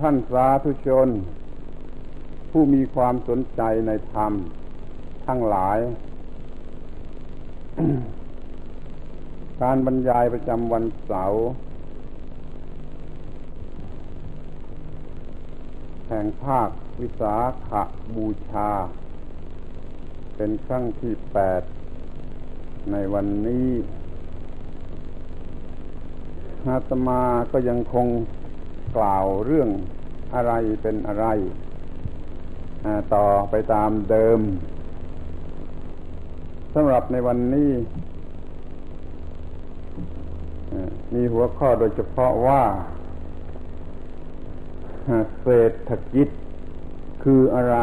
ท่านสาธุชน ผู้มีความสนใจในธรรม ทั้งหลาย การบรรยายประจำวันเสาร์แห่งภาควิสาขบูชา เป็นครั้งที่แปดในวันนี้อาตมาก็ยังคง กล่าวเรื่องอะไรเป็นอะไรต่อไปตามเดิมสำหรับในวันนี้มีหัวข้อโดยเฉพาะว่าเศรษฐกิจคืออะไร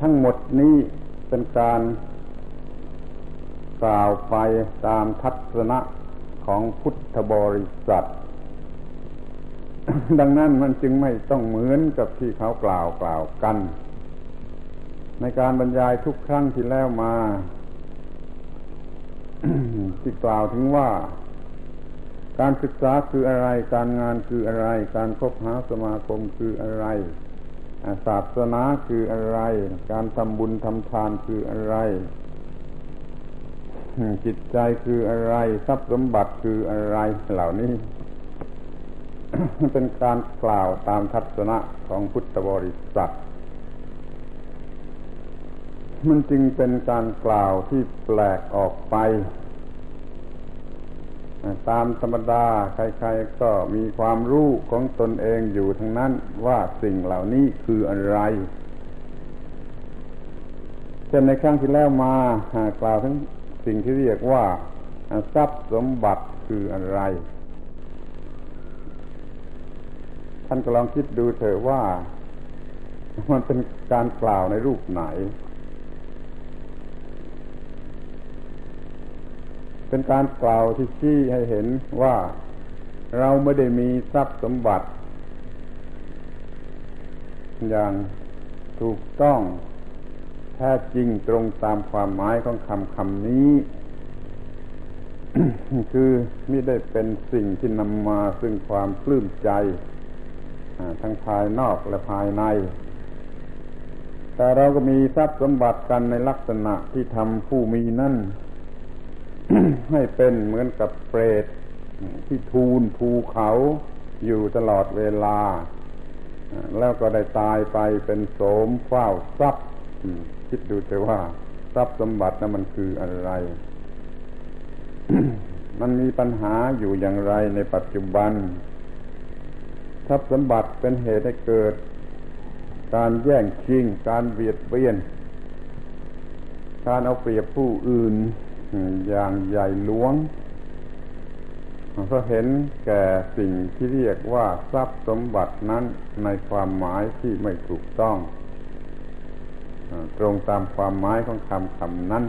ทั้งหมดนี้เป็นการ กล่าวไปตามทัศนะของพุทธบริษัท ดังนั้นมันจึงไม่ต้องเหมือนกับที่เขากล่าวกล่าวกัน ในการบรรยายทุกครั้งที่แล้วมา ที่กล่าวถึงว่า การศึกษาคืออะไร การงานคืออะไร การคบหาสมาคมคืออะไรศาสนาคืออะไร การทำบุญทำทานคืออะไร จิตใจคืออะไร ทรัพย์สมบัติคืออะไรเหล่านี้ เป็นการกล่าวตามทัศนะของพุทธบริษัท มันจึงเป็นการกล่าวที่แปลกออกไป ตามธรรมดาใครๆก็มีความรู้ของตนเองอยู่ทั้งนั้นว่าสิ่งเหล่านี้คืออะไรเช่นในครั้งที่แล้วมากล่าวถึง สิ่งที่เรียกว่าทรัพย์สมบัติคืออะไร ท่านก็ลองคิดดูเถอะว่า มันเป็นการกล่าวในรูปไหน เป็นการกล่าวที่ชี้ให้เห็นว่าเราไม่ได้มีทรัพย์สมบัติ อย่างถูกต้อง แท้จริงตรงตามความหมายของคำคำนี้ คือไม่ได้เป็นสิ่งที่นำมาซึ่งความปลื้มใจ ทั้งภายนอกและภายใน แต่เราก็มีทรัพย์สมบัติกันในลักษณะที่ทำผู้มีนั่น ให้เป็นเหมือนกับเปรตที่ทูลภูเขาอยู่ตลอดเวลา แล้วก็ได้ตายไปเป็นโสมเฝ้าทรัพย์ คิดดูแต่ว่าทรัพย์สมบัตินั้นมันคืออะไร มันมีปัญหาอยู่อย่างไรในปัจจุบัน ทรัพย์สมบัติเป็นเหตุให้เกิด การแย่งชิง การเบียดเบียน การเอาเปรียบผู้อื่นอย่างใหญ่หลวงก็เห็นแก่สิ่งที่เรียกว่าทรัพย์สมบัตินั้นในความหมายที่ไม่ถูกต้อง ตรงตามความหมายของคำคำนั้น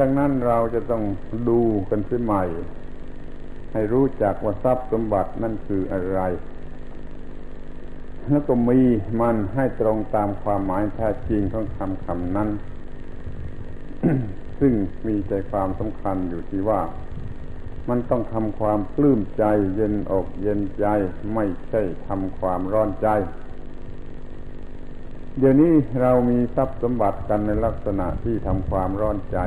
ดังนั้นเราจะต้องดูกันเสียใหม่ ให้รู้จักว่าทรัพย์สมบัตินั่นคืออะไร แล้วก็มีมันให้ตรงตามความหมายแท้จริงของคำคำนั้น ซึ่งมีใจความสำคัญอยู่ที่ว่ามันต้องทำความปลื้มใจ เย็นอกเย็นใจ ไม่ใช่ทำความร้อนใจ เดี๋ยวนี้เรามีทรัพย์สมบัติกันในลักษณะที่ทำความร้อนใจ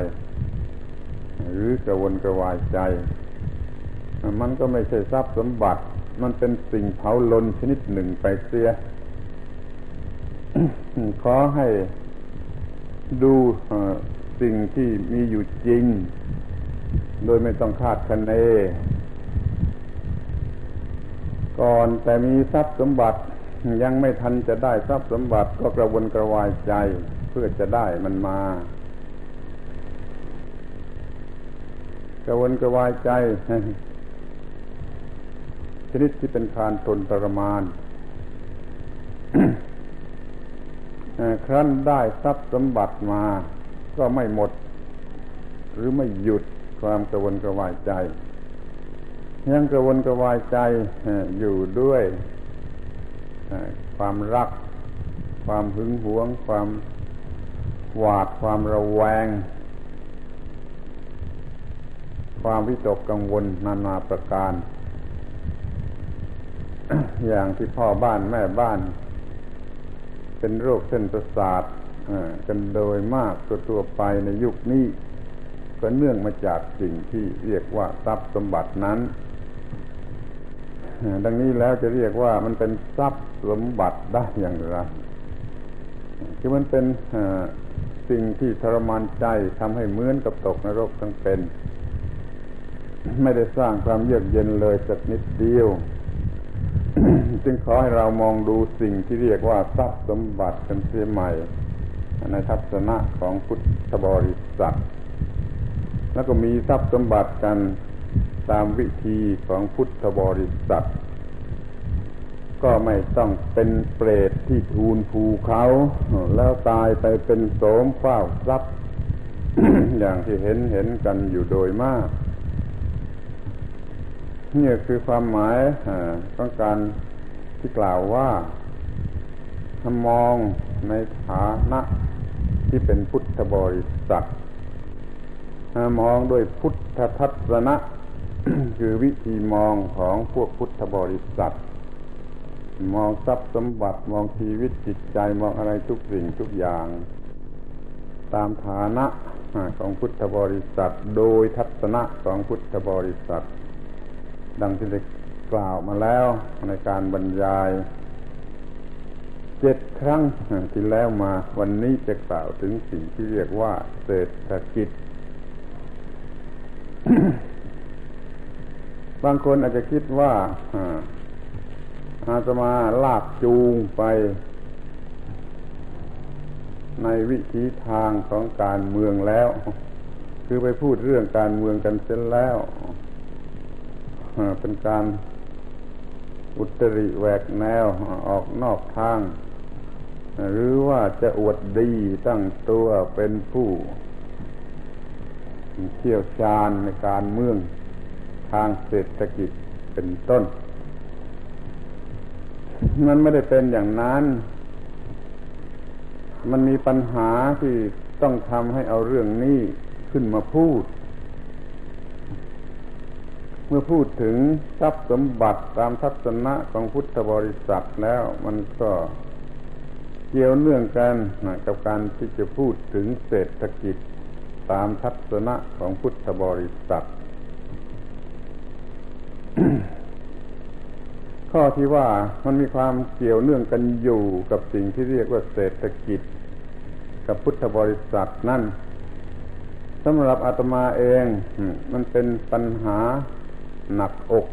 หรือกระวนกระวายใจ มันก็ไม่ใช่ทรัพย์สมบัติ มันเป็นสิ่งเผาลนชนิดหนึ่งไปเสีย ขอให้ดูสิ่งที่มีอยู่จริง โดยไม่ต้องคาดคะเน ก่อนแต่มีทรัพย์สมบัติ ยังไม่ทันจะได้ทรัพย์สมบัติก็กระวนกระวายใจเพื่อจะได้มันมากระวนกระวายใจ ชนิดที่เป็นการทนทรมานครั้นได้ทรัพย์สมบัติมา ก็ไม่หมด หรือไม่หยุดความกระวนกระวายใจ ยังกระวนกระวายใจอยู่ด้วย ความรัก ความหึงหวง ความหวาดความระแวง ความวิตกกังวลนานาประการ อย่างที่พ่อบ้านแม่บ้าน เป็นโรคเส้นประสาทกันโดยมากตัวไปในยุคนี้ ก็เนื่องมาจากสิ่งที่เรียกว่าทรัพย์สมบัตินั้น ดังนี้แล้วจะเรียกว่ามันเป็นทรัพย์สมบัติได้อย่างไรคือมันเป็นสิ่งที่ทรมานใจทำให้เหมือนกับตกนรกทั้งเป็น ไม่ได้สร้างความเยือกเย็นเลยสักนิดเดียว จึงขอให้เรามองดูสิ่งที่เรียกว่าทรัพย์สมบัติกันเสียใหม่ ในทัศนะของพุทธบริษัท แล้วก็มีทรัพย์สมบัติกัน ตามวิธีของพุทธบริษัท ก็ไม่ต้องเป็นเปรตที่ทูลภูเขา แล้วตายไปเป็นโสมเฝ้าทรัพย์ อย่างที่เห็นเห็นกันอยู่โดยมากนี่คือความหมายต้องการที่กล่าวว่าถ้ามองในฐานะที่เป็นพุทธบริษัทมองด้วยพุทธทัศนะ คือวิธีมองของพวกพุทธบริษัท มองทรัพย์สมบัติมองชีวิตจิตใจมองอะไรทุกสิ่งทุกอย่าง ตามฐานะของพุทธบริษัท โดยทัศนะของพุทธบริษัท ดังที่ได้กล่าวมาแล้วในการบรรยายเจ็ดครั้งที่แล้วมาวันนี้จะกล่าวถึงสิ่งที่เรียกว่าเศรษฐกิจ บางคนอาจจะคิดว่าอาจะมาลากจูงไป ในวิธีทางของการเมืองแล้ว คือไปพูดเรื่องการเมืองกันเสร็จแล้วเป็นการอุตริแหวกแนวออกนอกทาง หรือว่าจะอวดดีตั้งตัวเป็นผู้เชี่ยวชาญในการเมือง ทางเศรษฐกิจเป็นต้น มันไม่ได้เป็นอย่างนั้น มันมีปัญหาที่ต้องทำให้เอาเรื่องนี้ขึ้นมาพูด เมื่อพูดถึงทรัพย์สมบัติตามทัศนะของพุทธบริษัทแล้วมันก็เกี่ยวเนื่องกันกับการที่จะพูดถึงเศรษฐกิจตามทัศนะของพุทธบริษัท ข้อที่ว่ามันมีความเกี่ยวเนื่องกันอยู่กับสิ่งที่เรียกว่าเศรษฐกิจ กับพุทธบริษัทนั่นสำหรับอาตมาเอง มันเป็นปัญหาหนักอก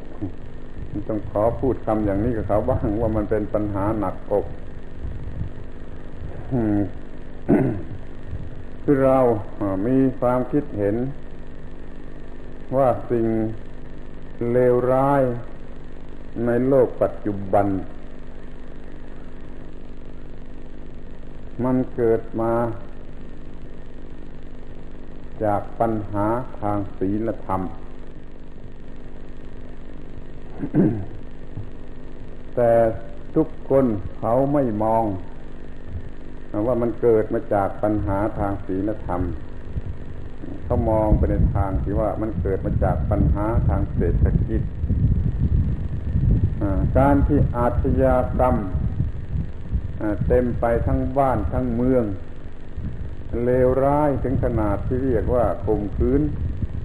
ต้องขอพูดคำอย่างนี้กับเขาบ้างว่ามันเป็นปัญหาหนักอกคือเรามีความคิดเห็นว่าสิ่ง เลวร้ายในโลกปัจจุบัน มันเกิดมาจากปัญหาทางศีลธรรม แต่ทุกคนเขาไม่มอง ว่ามันเกิดมาจากปัญหาทางศีลธรรม เขามองไปในทางที่ว่ามันเกิดมาจากปัญหาทางเศรษฐกิจการที่อาชญากรรมเต็มไปทั้งบ้านทั้งเมือง เลวร้ายถึงขนาดที่เรียกว่าข่มขืน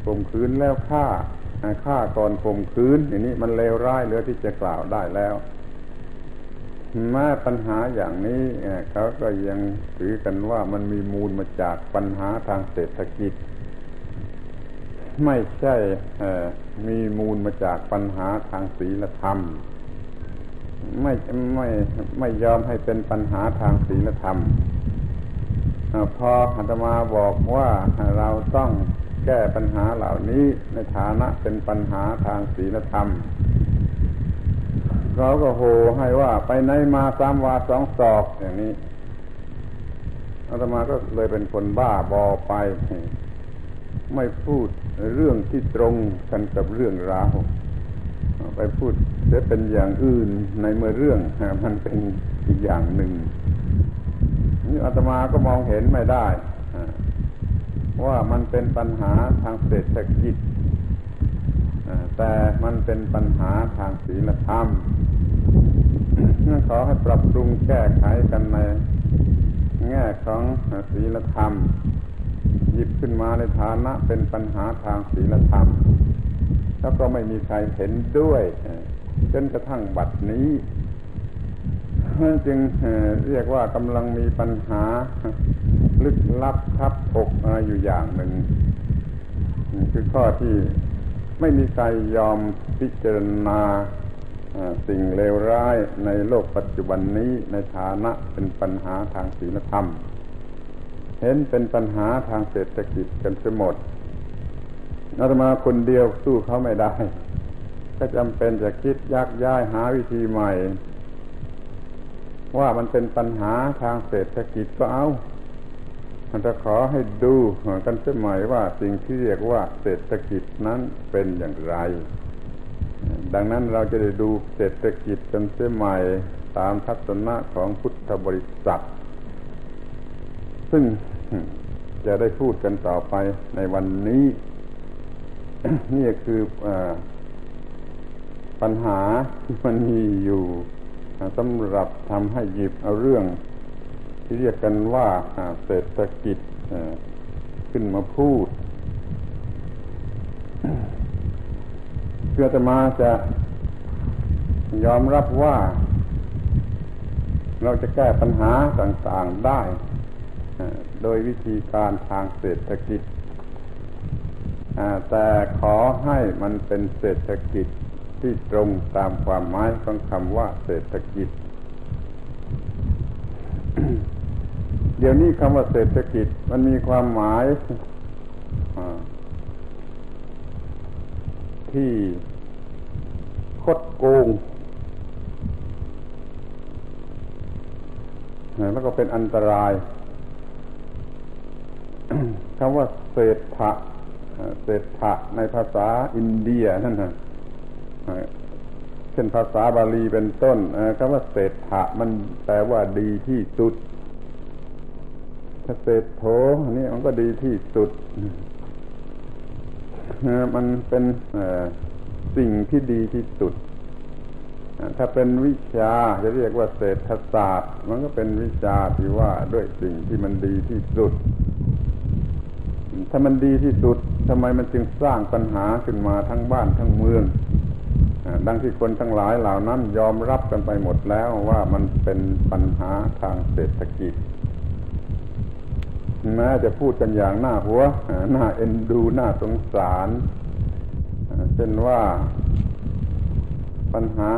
ข่มขืนแล้วฆ่าฆ่าก่อนข่มขืน อย่างนี้มันเลวร้ายเหลือที่จะกล่าวได้แล้วแม้ปัญหาอย่างนี้เขาก็ยังถือกันว่ามันมีมูลมาจากปัญหาทางเศรษฐกิจ ไม่ใช่มีมูลมาจากปัญหาทางศีลธรรม ไม่ไม่ไม่ยอมให้เป็นปัญหาทางศีลธรรมพออาตมาบอกว่าเราต้องแก้ปัญหาเหล่านี้ในฐานะเป็นปัญหาทางศีลธรรมเขาก็โหให้ว่าไปไหนมาสามวาสองศอกอย่างนี้อาตมาก็เลยเป็นคนบ้าบอไป ไม่พูดเรื่องที่ตรงกันกับเรื่องราวไปพูดจะเป็นอย่างอื่นในเมื่อเรื่องมันเป็นอีกอย่างหนึ่งนี่อาตมาก็มองเห็นไม่ได้ว่ามันเป็นปัญหาทางเศรษฐกิจแต่มันเป็นปัญหาทางศีลธรรมขอให้ปรับปรุงแก้ไขกันในแง่ของศีลธรรม หยิบขึ้นมาในฐานะเป็นปัญหาทางศีลธรรม แล้วก็ไม่มีใครเห็นด้วยจนกระทั่งบัดนี้นั่นจึงเรียกว่ากำลังมีปัญหา ลึกลับทับอกอยู่อย่างหนึ่ง คือข้อที่ไม่มีใครยอมพิจารณาสิ่งเลวร้ายในโลกปัจจุบันนี้ในฐานะเป็นปัญหาทางศีลธรรม เห็นเป็นปัญหาทางเศรษฐกิจกันเสียหมดอาตมาคนเดียวสู้เขาไม่ได้ ก็จำเป็นจะคิดยักย้ายหาวิธีใหม่ ว่ามันเป็นปัญหาทางเศรษฐกิจก็เอามันจะขอให้ดูกันเสียใหม่ว่าสิ่งที่เรียกว่าเศรษฐกิจนั้นเป็นอย่างไร ดังนั้นเราจะได้ดูเศรษฐกิจกันเสียใหม่ตามทัศนะของพุทธบริษัท ซึ่งจะได้พูดกันต่อไปในวันนี้ นี่คืออปัญหาที่มันมีอยู่สำหรับทำให้หยิบเอาเรื่อง ที่เรียกกันว่าเศรษฐกิจขึ้นมาพูดเพื่อจะมาจะยอมรับว่า เราจะแก้ปัญหาต่างๆได้ โดยวิธีการทางเศรษฐกิจ แต่ขอให้มันเป็นเศรษฐกิจที่ตรงตามความหมายของคำว่าเศรษฐกิจ เดี๋ยวนี้คำว่าเศรษฐกิจมันมีความหมายที่คดโกงแล้วก็เป็นอันตราย คำว่าเศรษฐะเศรษฐะในภาษาอินเดียนั่นนะเช่นภาษาบาลีเป็นต้นคำว่าเศรษฐะมันแปลว่าดีที่สุดถ้าเศษโถอันนี้มันก็ดีที่สุดมันเป็นสิ่งที่ดีที่สุด ถ้าเป็นวิชาจะเรียกว่าเศรษฐศาสตร์ มันก็เป็นวิชาที่ว่าด้วยสิ่งที่มันดีที่สุด ถ้ามันดีที่สุดทำไมมันจึงสร้างปัญหาขึ้นมาทั้งบ้านทั้งเมืองดังที่คนทั้งหลายเหล่านั้นยอมรับกันไปหมดแล้วว่ามันเป็นปัญหาทางเศรษฐกิจแม้จะพูดกันอย่างหน้าหัวหน้าเอ็นดูหน้าสงสารเช่นว่าปัญหา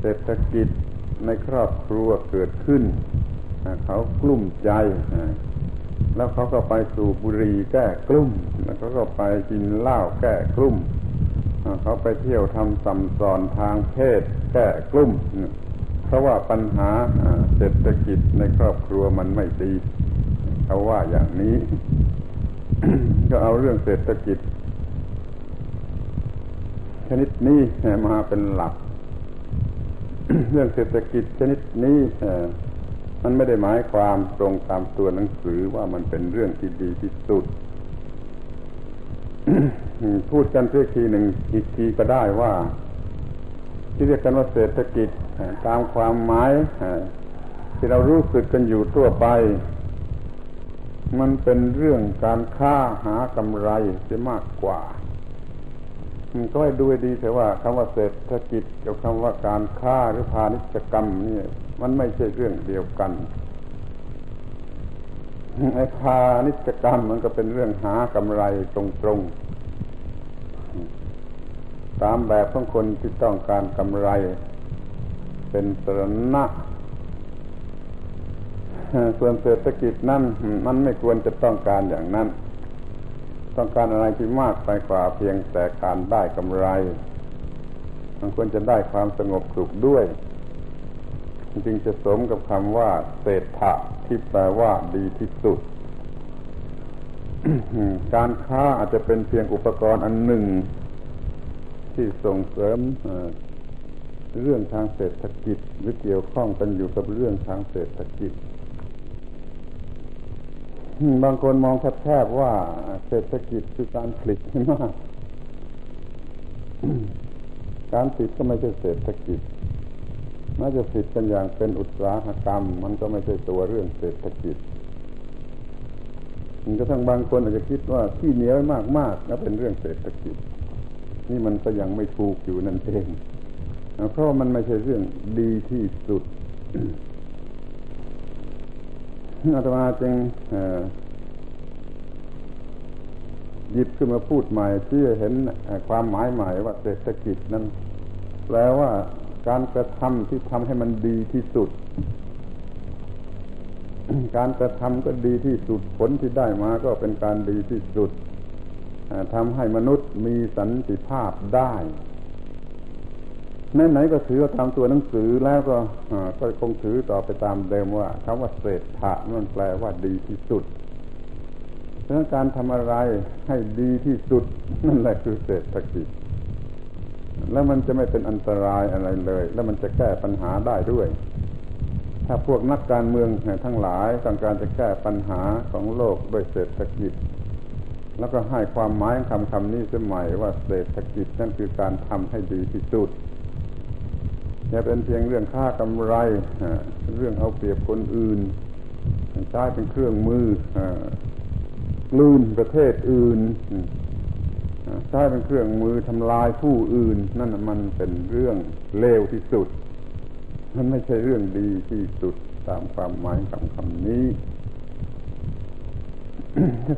เศรษฐกิจในครอบครัวเกิดขึ้น เขากลุ้มใจ แล้วเขาก็ไปสูบบุหรี่แก้กลุ้มแล้วเขาก็ไปกินเหล้าแก้กลุ้มเขาไปเที่ยวทำสัมสอนทางเพศแก้กลุ้มเพราะว่าปัญหาเศรษฐกิจในครอบครัวมันไม่ดีเขาว่าอย่างนี้ ก็เอาเรื่องเศรษฐกิจ ชนิดนี้มาเป็นหลัก เรื่องเศรษฐกิจชนิดนี้ มันไม่ได้หมายความตรงตามตัวหนังสือว่ามันเป็นเรื่องที่ดีที่สุด พูดกันเพียทีหนึ่งอีกทีก็ได้ว่า ที่เรียกกันว่าเศรษฐกิจตามความหมายที่เรารู้สึกกันอยู่ทั่วไป มันเป็นเรื่องการค้าหากำไรเสียมากกว่า ก็ให้ดูดีแต่ว่าคำว่าเศรษฐกิจกับคำว่าการค้าหรือพาณิชยกรรมนี่มันไม่ใช่เรื่องเดียวกันไอ้พาณิชยกรรมมันก็เป็นเรื่องหากำไรตรงๆตามแบบของคนที่ต้องการกำไร เป็นสรณะส่วนเศรษฐกิจนั่นมันไม่ควรจะต้องการอย่างนั้น ต้องการอะไรที่มากไปกว่าเพียงแต่การได้กำไร มันควรจะได้ความสงบสุขด้วย จึงจะสมกับคำว่า เศรษฐะที่แปลว่าดีที่สุด การค้าอาจจะเป็นเพียงอุปกรณ์อันหนึ่ง ที่ส่งเสริมเรื่องทางเศรษฐกิจหรือเกี่ยวข้องกันอยู่กับเรื่องทางเศรษฐกิจ บางคนมองแคบๆว่าเศรษฐกิจคือการผลิตมาก การผลิตก็ไม่ใช่เศรษฐกิจน่าจะผลิตกันอย่างเป็นอุตสาหกรรม มันก็ไม่ใช่ตัวเรื่องเศรษฐกิจมันก็ทั้งบางคนอาจจะคิดว่าที่เหนียวมากๆแล้วเป็นเรื่องเศรษฐกิจ นี่มันก็ยังไม่ถูกอยู่นั่นเองเพราะมันไม่ใช่เรื่องดีที่สุด อาตมาจึงหยิบขึ้นมาพูดใหม่ที่เห็นความหมายใหม่ว่าเศรษฐกิจนั้นแปลว่าการกระทำที่ทำให้มันดีที่สุด การกระทำก็ดีที่สุด ผลที่ได้มาก็เป็นการดีที่สุดทำให้มนุษย์มีสันติภาพได้ ไหนๆก็ถือตามตัวหนังสือแล้วก็ก็คงถือต่อไปตามเดิมว่าคำว่าเศรษฐะมันแปลว่าดีที่สุดเพราะการทำอะไรให้ดีที่สุดนั่นแหละคือเศรษฐกิจ แล้วมันจะไม่เป็นอันตรายอะไรเลย แล้วมันจะแก้ปัญหาได้ด้วย ถ้าพวกนักการเมืองทั้งหลายต้องการจะแก้ปัญหาของโลกด้วยเศรษฐกิจแล้วก็ให้ความหมายคำคำนี้สมัยว่าเศรษฐกิจนั่นคือการทำให้ดีที่สุด อย่เป็นเพียงเรื่องค่ากำไรเรื่องเอาเปรียบคนอื่นใช้เป็นเครื่องมือลื่นประเทศอื่นใช้เป็นเครื่องมือทำลายผู้อื่น นั่นมันเป็นเรื่องเลวที่สุด มันไม่ใช่เรื่องดีที่สุดตามความหมายคำคำนี้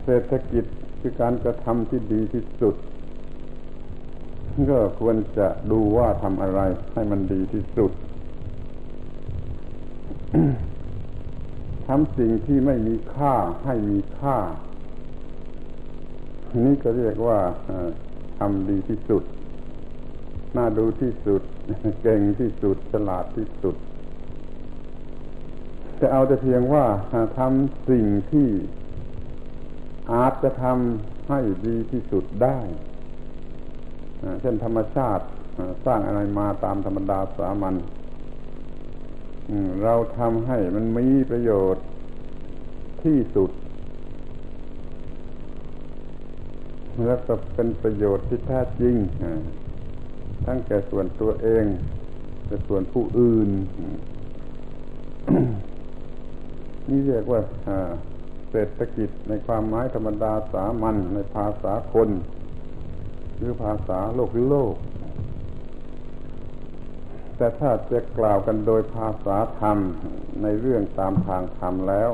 เศรษฐกิจคือการกระทำที่ดีที่สุด ก็ควรจะดูว่าทำอะไรให้มันดีที่สุดทำสิ่งที่ไม่มีค่าให้มีค่า นี่ก็เรียกว่าทำดีที่สุด น่าดูที่สุด เก่งที่สุด ฉลาดที่สุด จะเอาแต่เพียงว่าทำสิ่งที่อาจจะทำให้ดีที่สุดได้ เช่นธรรมชาติสร้างอะไรมาตามธรรมดาสามัญเราทำให้มันมีประโยชน์ที่สุดแล้วก็เป็นประโยชน์ที่แท้จริงทั้งแก่ส่วนตัวเองและส่วนผู้อื่น นี่เรียกว่าเศรษฐกิจในความหมายธรรมดาสามัญในภาษาคน หรือภาษาโลกโลก แต่ถ้าจะกล่าวกันโดยภาษาธรรมในเรื่องตามทางธรรมแล้ว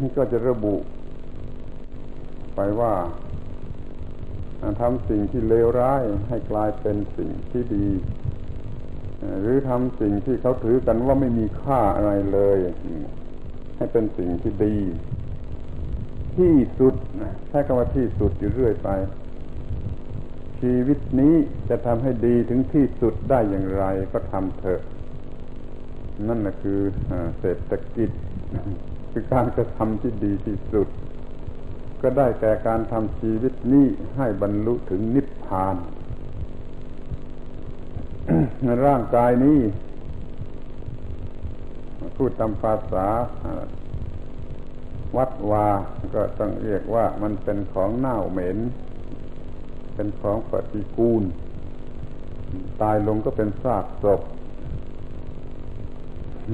นี่ก็จะระบุ ไปว่าทำสิ่งที่เลวร้ายให้กลายเป็นสิ่งที่ดี หรือทำสิ่งที่เขาถือกันว่าไม่มีค่าอะไรเลย ให้เป็นสิ่งที่ดี ที่สุดใช้คำว่าที่สุดอยู่เรื่อยไป ชีวิตนี้จะทำให้ดีถึงที่สุดได้อย่างไรก็ทำเถอะ นั่นแหละคือเศรษฐกิจ คือการกระทำที่ดีที่สุด ก็ได้แก่การทำชีวิตนี้ให้บรรลุถึงนิพพานในร่างกายนี้พูดตามภาษาวัดวา ก็ต้องเรียกว่ามันเป็นของเน่าเหม็น เป็นของปฏิกูล ตายลงก็เป็นซากศพ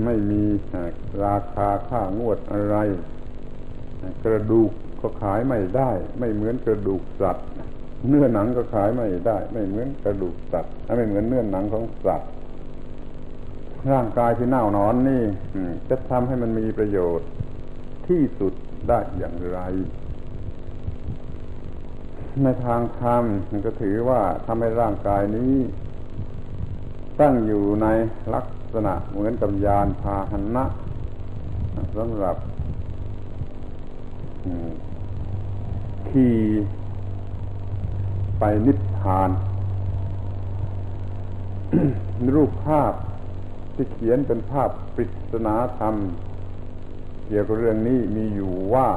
ไม่มีราคาค่างวดอะไร กระดูกก็ขายไม่ได้ ไม่เหมือนกระดูกสัตว์ เนื้อหนังก็ขายไม่ได้ ไม่เหมือนกระดูกสัตว์ไม่เหมือนเนื้อหนังของสัตว์ร่างกายที่เน่าหนอนนี่จะทำให้มันมีประโยชน์ที่สุดได้อย่างไร ในทางธรรมมันก็ถือว่าทำให้ร่างกายนี้ ตั้งอยู่ในลักษณะเหมือนกับยานพาหนะสำหรับขี่ไปนิพพาน รูปภาพที่เขียนเป็นภาพปริศนาธรรม เกี่ยวกับเรื่องนี้มีอยู่ว่า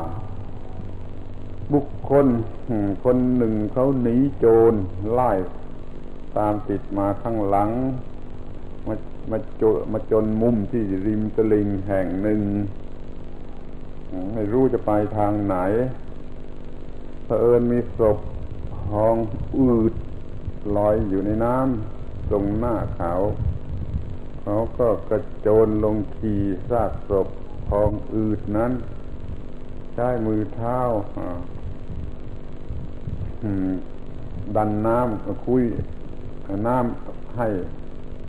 บุคคลคนหนึ่งเขาหนีโจรไล่ตามติดมาข้างหลัง มามาโจมาจนมุมที่ริมตลิงแห่งหนึ่ง ไม่รู้จะไปทางไหนเผอิญมีศพทองอืดลอยอยู่ในน้ำตรงหน้าเขา เขาก็กระโจนลงขี่ซากศพทองอืดนั้น ใช้มือเท้า ดันน้ำคุยน้ำให้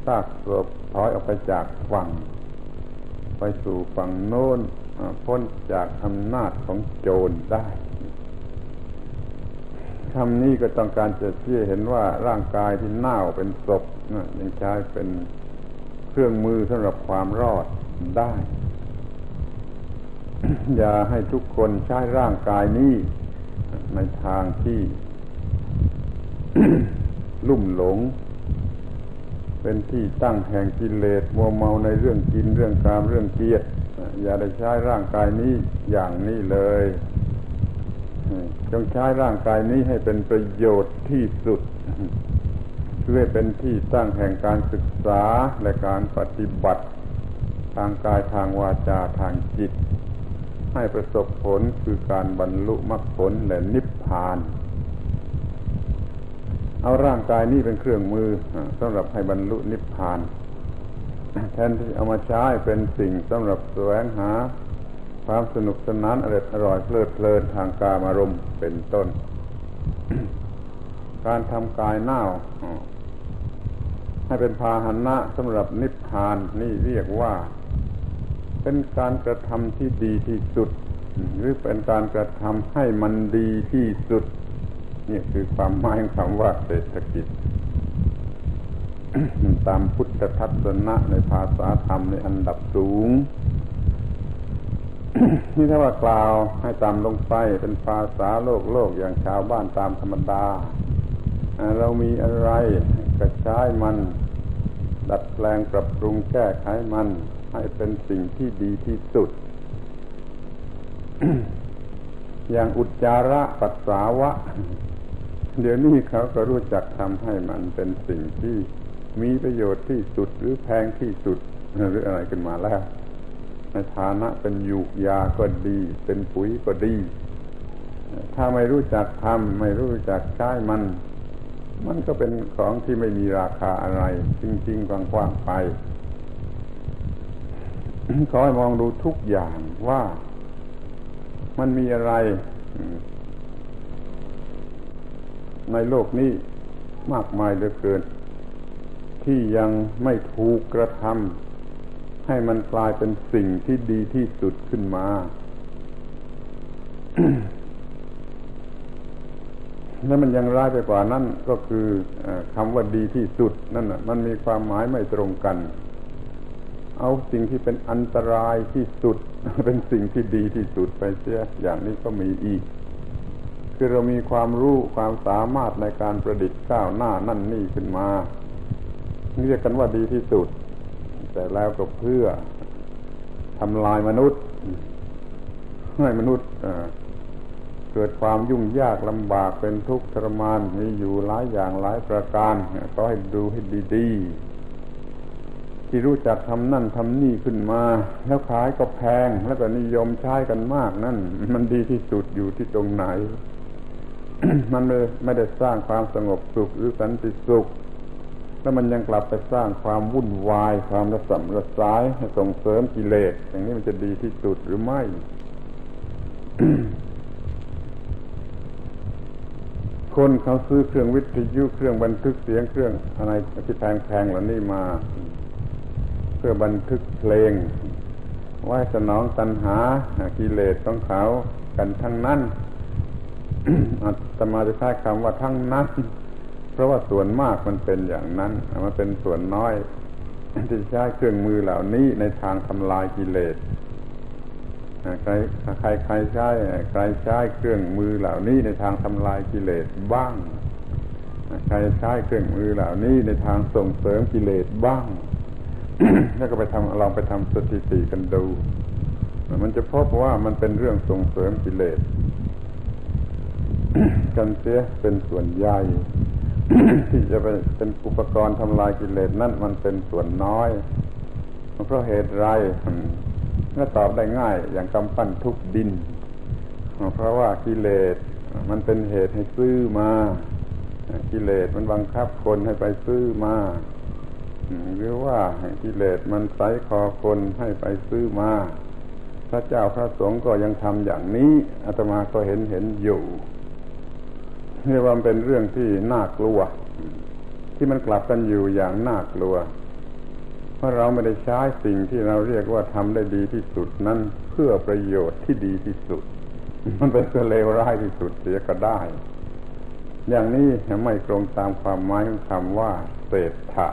ซากศพถอยออกไปจากฝั่ง ไปสู่ฝั่งโน้นพ้นจากอำนาจของโจรได้คำนี้ก็ต้องการจะเชี้เห็นว่าร่างกายที่เน่าเป็นศพนะยังใช้เป็นเครื่องมือสำหรับความรอดได้ อย่าให้ทุกคนใช้ร่างกายนี้ ในทางที่ ลุ่มหลง เป็นที่ตั้งแห่งกิเลสมัวเมาในเรื่องกินเรื่องกามเรื่องเกียรติอย่าได้ใช้ร่างกายนี้อย่างนี้เลยจงใช้ร่างกายนี้ให้เป็นประโยชน์ที่สุดเพื่อเป็นที่ตั้งแห่งการศึกษาและการปฏิบัติ ทางกายทางวาจาทางจิต ให้ประสบผลคือการบรรลุมรรคผลและนิพพาน เอาร่างกายนี้เป็นเครื่องมือสำหรับให้บรรลุนิพพาน แทนที่เอามาใช้เป็นสิ่งสำหรับแสวงหา ความสนุกสนานอร่อยอร่อยเพลิดเพลินทางกามารมณ์เป็นต้น การทำกายหน้าให้เป็นพาหนะสำหรับนิพพานนี่เรียกว่า เป็นการกระทำที่ดีที่สุด หรือเป็นการกระทำให้มันดีที่สุด นี่คือความหมายของคำว่าเศรษฐกิจ ตามพุทธทัศนะในภาษาธรรมในอันดับสูง นี่ถ้าว่ากล่าวให้ตามลงไปเป็นภาษาโลกโลกอย่างชาวบ้านตามธรรมดา เรามีอะไรกระชายมัน ดัดแปลงปรับปรุงแก้ไขมัน ให้เป็นสิ่งที่ดีที่สุด อย่างอุจจาระปัสสาวะ เดี๋ยวนี้เขาก็รู้จักทำให้มันเป็นสิ่งที่มีประโยชน์ที่สุดหรือแพงที่สุดหรืออะไรขึ้นมาแล้ว ในฐานะเป็นยูกยาก็ดี เป็นปุ๋ยก็ดี ถ้าไม่รู้จักทำไม่รู้จักใช้มัน มันก็เป็นของที่ไม่มีราคาอะไร จริง ๆกว้างๆไป ขอให้มองดูทุกอย่างว่ามันมีอะไร ในโลกนี้มากมายเหลือเกิน ที่ยังไม่ถูกกระทำให้มันกลายเป็นสิ่งที่ดีที่สุดขึ้นมา แล้วมันยังร้ายไปกว่านั้นก็คืออคำว่าดีที่สุด นั่นน่ะมันมีความหมายไม่ตรงกัน เอาสิ่งที่เป็นอันตรายที่สุด เป็นสิ่งที่ดีที่สุดไปเสียอย่างนี้ก็มีอีก คือเรามีความรู้ความสามารถในการประดิษฐ์ก้าวหน้านั่นนี่ขึ้นมาเรียกกันว่าดีที่สุด แต่แล้วก็เพื่อทำลายมนุษย์ให้มนุษย์เกิดความยุ่งยากลำบากเป็นทุกข์ทรมานมีอยู่หลายอย่างหลายประการก็ให้ดูให้ดี ๆ ที่รู้จักทำนั่นทำนี่ขึ้นมา แล้วขายก็แพงแล้วก็นิยมใช้กันมากนั่น มันดีที่สุดอยู่ที่ตรงไหน มันไม่ได้สร้างความสงบสุขหรือสันติสุข แล้วมันยังกลับไปสร้างความวุ่นวาย ความระสำระสายส่งเสริมกิเลส อย่างนี้มันจะดีที่สุดหรือไม่คนเขาซื้อเครื่องวิทยุเครื่องบันทึกเสียงเครื่องอะไรที่แพงๆเหล่านี้มา พื่อบันทึกเพลงไว้สนองตัณหากิเลสของเขากันทั้งนั้นอาตมาจะใช้คำว่าทั้งนั้น เพราะว่าส่วนมากมันเป็นอย่างนั้นมันเป็นส่วนน้อยที่ใช้เครื่องมือเหล่านี้ในทางทำลายกิเลสใครใครใครใช้ใครใช้เครื่องมือเหล่านี้ในทางทำลายกิเลสบ้าง ใครใช้เครื่องมือเหล่านี้ในทางส่งเสริมกิเลสบ้าง แล้วก็ไปทำลองไปทำสถิติกันดู มันจะพบว่ามันเป็นเรื่องส่งเสริมกิเลสกันเสียเป็นส่วนใหญ่ที่จะไปเป็นอุปกรณ์ทำลายกิเลสนั่นมันเป็นส่วนน้อย เพราะเหตุไรก็ตอบได้ง่ายอย่างกำปั้นทุบดิน เพราะว่ากิเลสมันเป็นเหตุให้ซื้อมา กิเลสมันบังคับคนให้ไปซื้อมา หรือว่ากิเลสมันไสคอคนให้ไปซื้อมา พระเจ้าพระสงฆ์ก็ยังทำอย่างนี้อาตมาก็เห็นเห็นอยู่เรียกว่าเป็นเรื่องที่น่ากลัว ที่มันกลับกันอยู่อย่างน่ากลัว เพราะเราไม่ได้ใช้สิ่งที่เราเรียกว่าทำได้ดีที่สุดนั้นเพื่อประโยชน์ที่ดีที่สุด มันเป็นเพื่อเลวร้ายที่สุดเสียก็ได้ อย่างนี้ไม่ตรงตามความหมายของคำว่าเศรษฐะ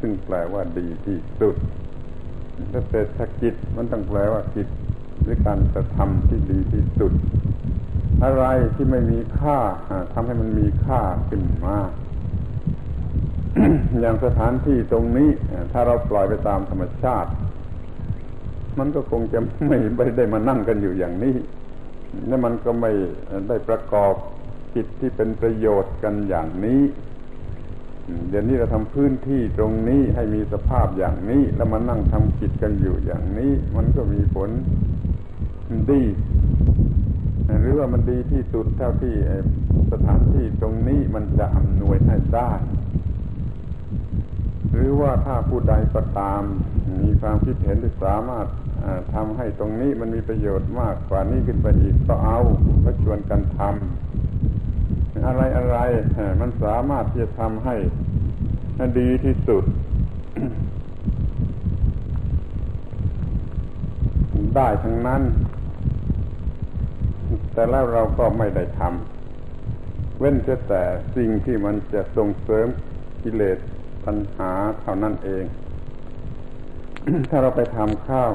ซึ่งแปลว่าดีที่สุดถ้าเศรษฐกิจมันต้องแปลว่ากิจหรือการกระทำที่ดีที่สุด อะไรที่ไม่มีค่าทำให้มันมีค่าขึ้นมาอย่างสถานที่ตรงนี้ถ้าเราปล่อยไปตามธรรมชาติ มันก็คงจะไม่ได้มานั่งกันอยู่อย่างนี้และมันก็ไม่ได้ประกอบกิจที่เป็นประโยชน์กันอย่างนี้ เดี๋ยวนี้เราทำพื้นที่ตรงนี้ให้มีสภาพอย่างนี้ แล้วมานั่งทำกิจกันอยู่อย่างนี้ มันก็มีผลดี หรือว่ามันดีที่สุดเท่าที่สถานที่ตรงนี้มันจะอำนวยให้ได้ หรือว่าถ้าผู้ใดก็ตาม มีความคิดเห็นที่สามารถทำให้ตรงนี้มันมีประโยชน์มากกว่านี้ขึ้นไปอีกก็เอาก็ชวนกันทำ อะไรอะไรมันสามารถที่จะทำให้ดีที่สุด ได้ทั้งนั้น แต่แล้วเราก็ไม่ได้ทำเว้นแต่สิ่งที่มันจะส่งเสริมกิเลสปัญหาเท่านั้นเอง ถ้าเราไปทำข้าว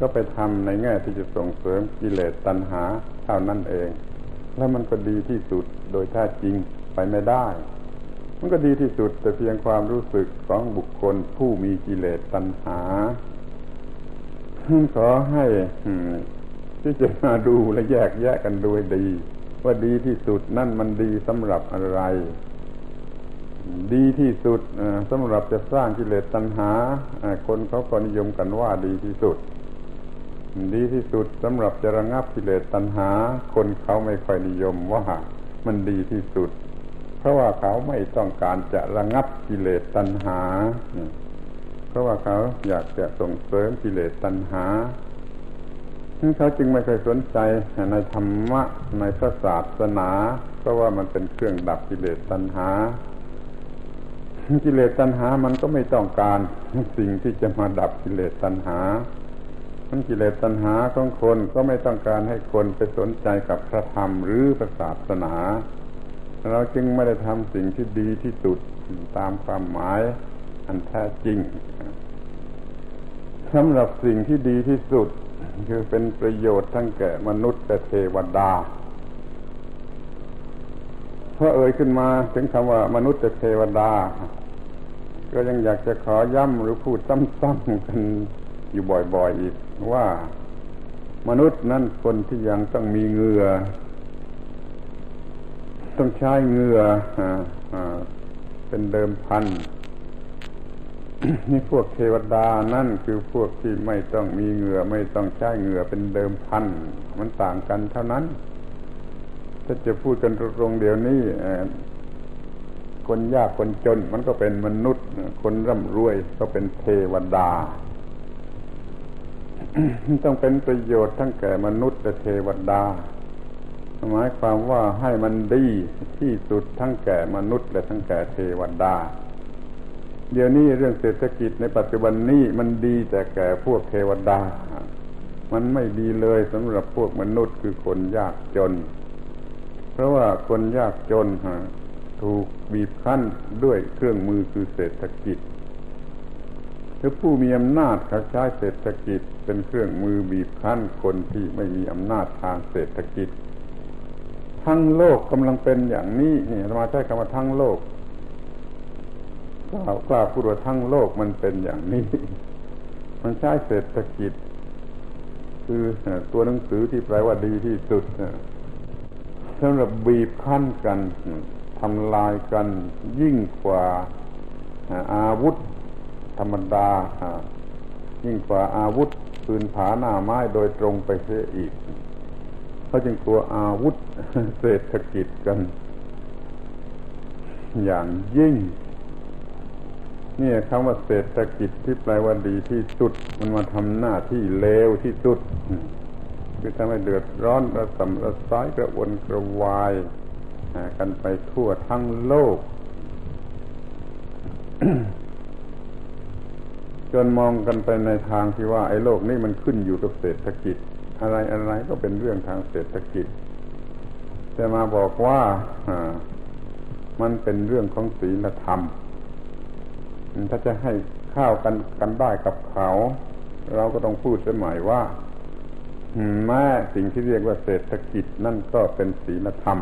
ก็ไปทำในแง่ที่จะส่งเสริมกิเลสตัณหาเท่านั้นเอง แล้วมันก็ดีที่สุดโดยแท้จริงไปไม่ได้ มันก็ดีที่สุดแต่เพียงความรู้สึกของบุคคลผู้มีกิเลสตัณหาขอให้ที่จะมาดูและแยกแยะกันด้วยดี ว่าดีที่สุดนั่นมันดีสำหรับอะไร ดีที่สุดสำหรับจะสร้างกิเลสตัณหาคนเขาก็นิยมกันว่าดีที่สุด ดีที่สุดสำหรับจะระงับกิเลสตัณหา คนเขาไม่ค่อยนิยมว่ามันดีที่สุด เพราะว่าเขาไม่ต้องการจะระงับกิเลสตัณหา เพราะว่าเขาอยากจะส่งเสริมกิเลสตัณหาเขาจึงไม่เคยสนใจในธรรมะในพระศาสนา เพราะว่ามันเป็นเครื่องดับกิเลสตัณหา กิเลสตัณหามันก็ไม่ต้องการสิ่งที่จะมาดับกิเลสตัณหา มันกิเลสตัณหาของคนก็ไม่ต้องการให้คนไปสนใจกับพระธรรมหรือพระศาสนา เราจึงไม่ได้ทำสิ่งที่ดีที่สุดตามความหมายอันแท้จริงสำหรับสิ่งที่ดีที่สุด คือเป็นประโยชน์ทั้งแก่มนุษย์และเทวดาพราะเอ่ยขึ้นมาถึงคำว่ามนุษย์และเทวดา ก็ยังอยากจะขอย้ำหรือพูดซ้ำๆกัน อยู่บ่อยๆอีกว่า มนุษย์นั่นคนที่ยังต้องมีเหงือต้องใช้เหงือเป็นเดิมพันนี่พวกเทวดานั่นคือพวกที่ไม่ต้องมีเหงือไม่ต้องใช้เหงื่อเป็นเดิมพันมันต่างกันเท่านั้น ถ้าจะพูดกันตรงเดี๋ยวนี้คนยากคนจนมันก็เป็นมนุษย์ คนร่ำรวยก็เป็นเทวดา ต้องเป็นประโยชน์ทั้งแก่มนุษย์และเทวดา หมายความว่าให้มันดีที่สุดทั้งแก่มนุษย์และทั้งแก่เทวดา เดี๋ยวนี้เรื่องเศรษฐกิจในปัจจุบันนี้มันดีแต่แก่พวกเทวดา มันไม่ดีเลยสำหรับพวกมนุษย์คือคนยากจน เพราะว่าคนยากจนถูกบีบคั้นด้วยเครื่องมือคือเศรษฐกิจ คือผู้มีอำนาจเขาใช้เศรษฐกิจเป็นเครื่องมือบีบคั้นคนที่ไม่มีอำนาจทางเศรษฐกิจ ทั้งโลกกำลังเป็นอย่างนี้นี่มาใช้คำว่าทั้งโลกกล่าวกล่าวพูดว่าทั้งโลกมันเป็นอย่างนี้ มันใช้เศรษฐกิจ คือตัวหนังสือที่แปลว่าดีที่สุดสำหรับบีบคั้นกันทำลายกันยิ่งกว่าอาวุธ ธรรมดายิ่งกว่าอาวุธปืนผาหน้าไม้โดยตรงไปเสียอีกเขาจึงกลัวอาวุธเศรษฐกิจกัน อย่างยิ่งนี่คำว่าเศรษฐกิจที่แปลว่าดีที่สุด มันมาทำหน้าที่เลวที่สุดคือทำให้เดือดร้อนระสำระสายกระวนกระวายกันไปทั่วทั้งโลก จนมองกันไปในทางที่ว่าไอ้โลกนี้มันขึ้นอยู่กับเศรษฐกิจ อะไรอะไรก็เป็นเรื่องทางเศรษฐกิจ แต่มาบอกว่ามันเป็นเรื่องของศีลธรรม ถ้าจะให้ข้าวกันกันได้กับเขา เราก็ต้องพูดเสมอว่าแม้สิ่งที่เรียกว่าเศรษฐกิจนั่นก็เป็นศีลธรรม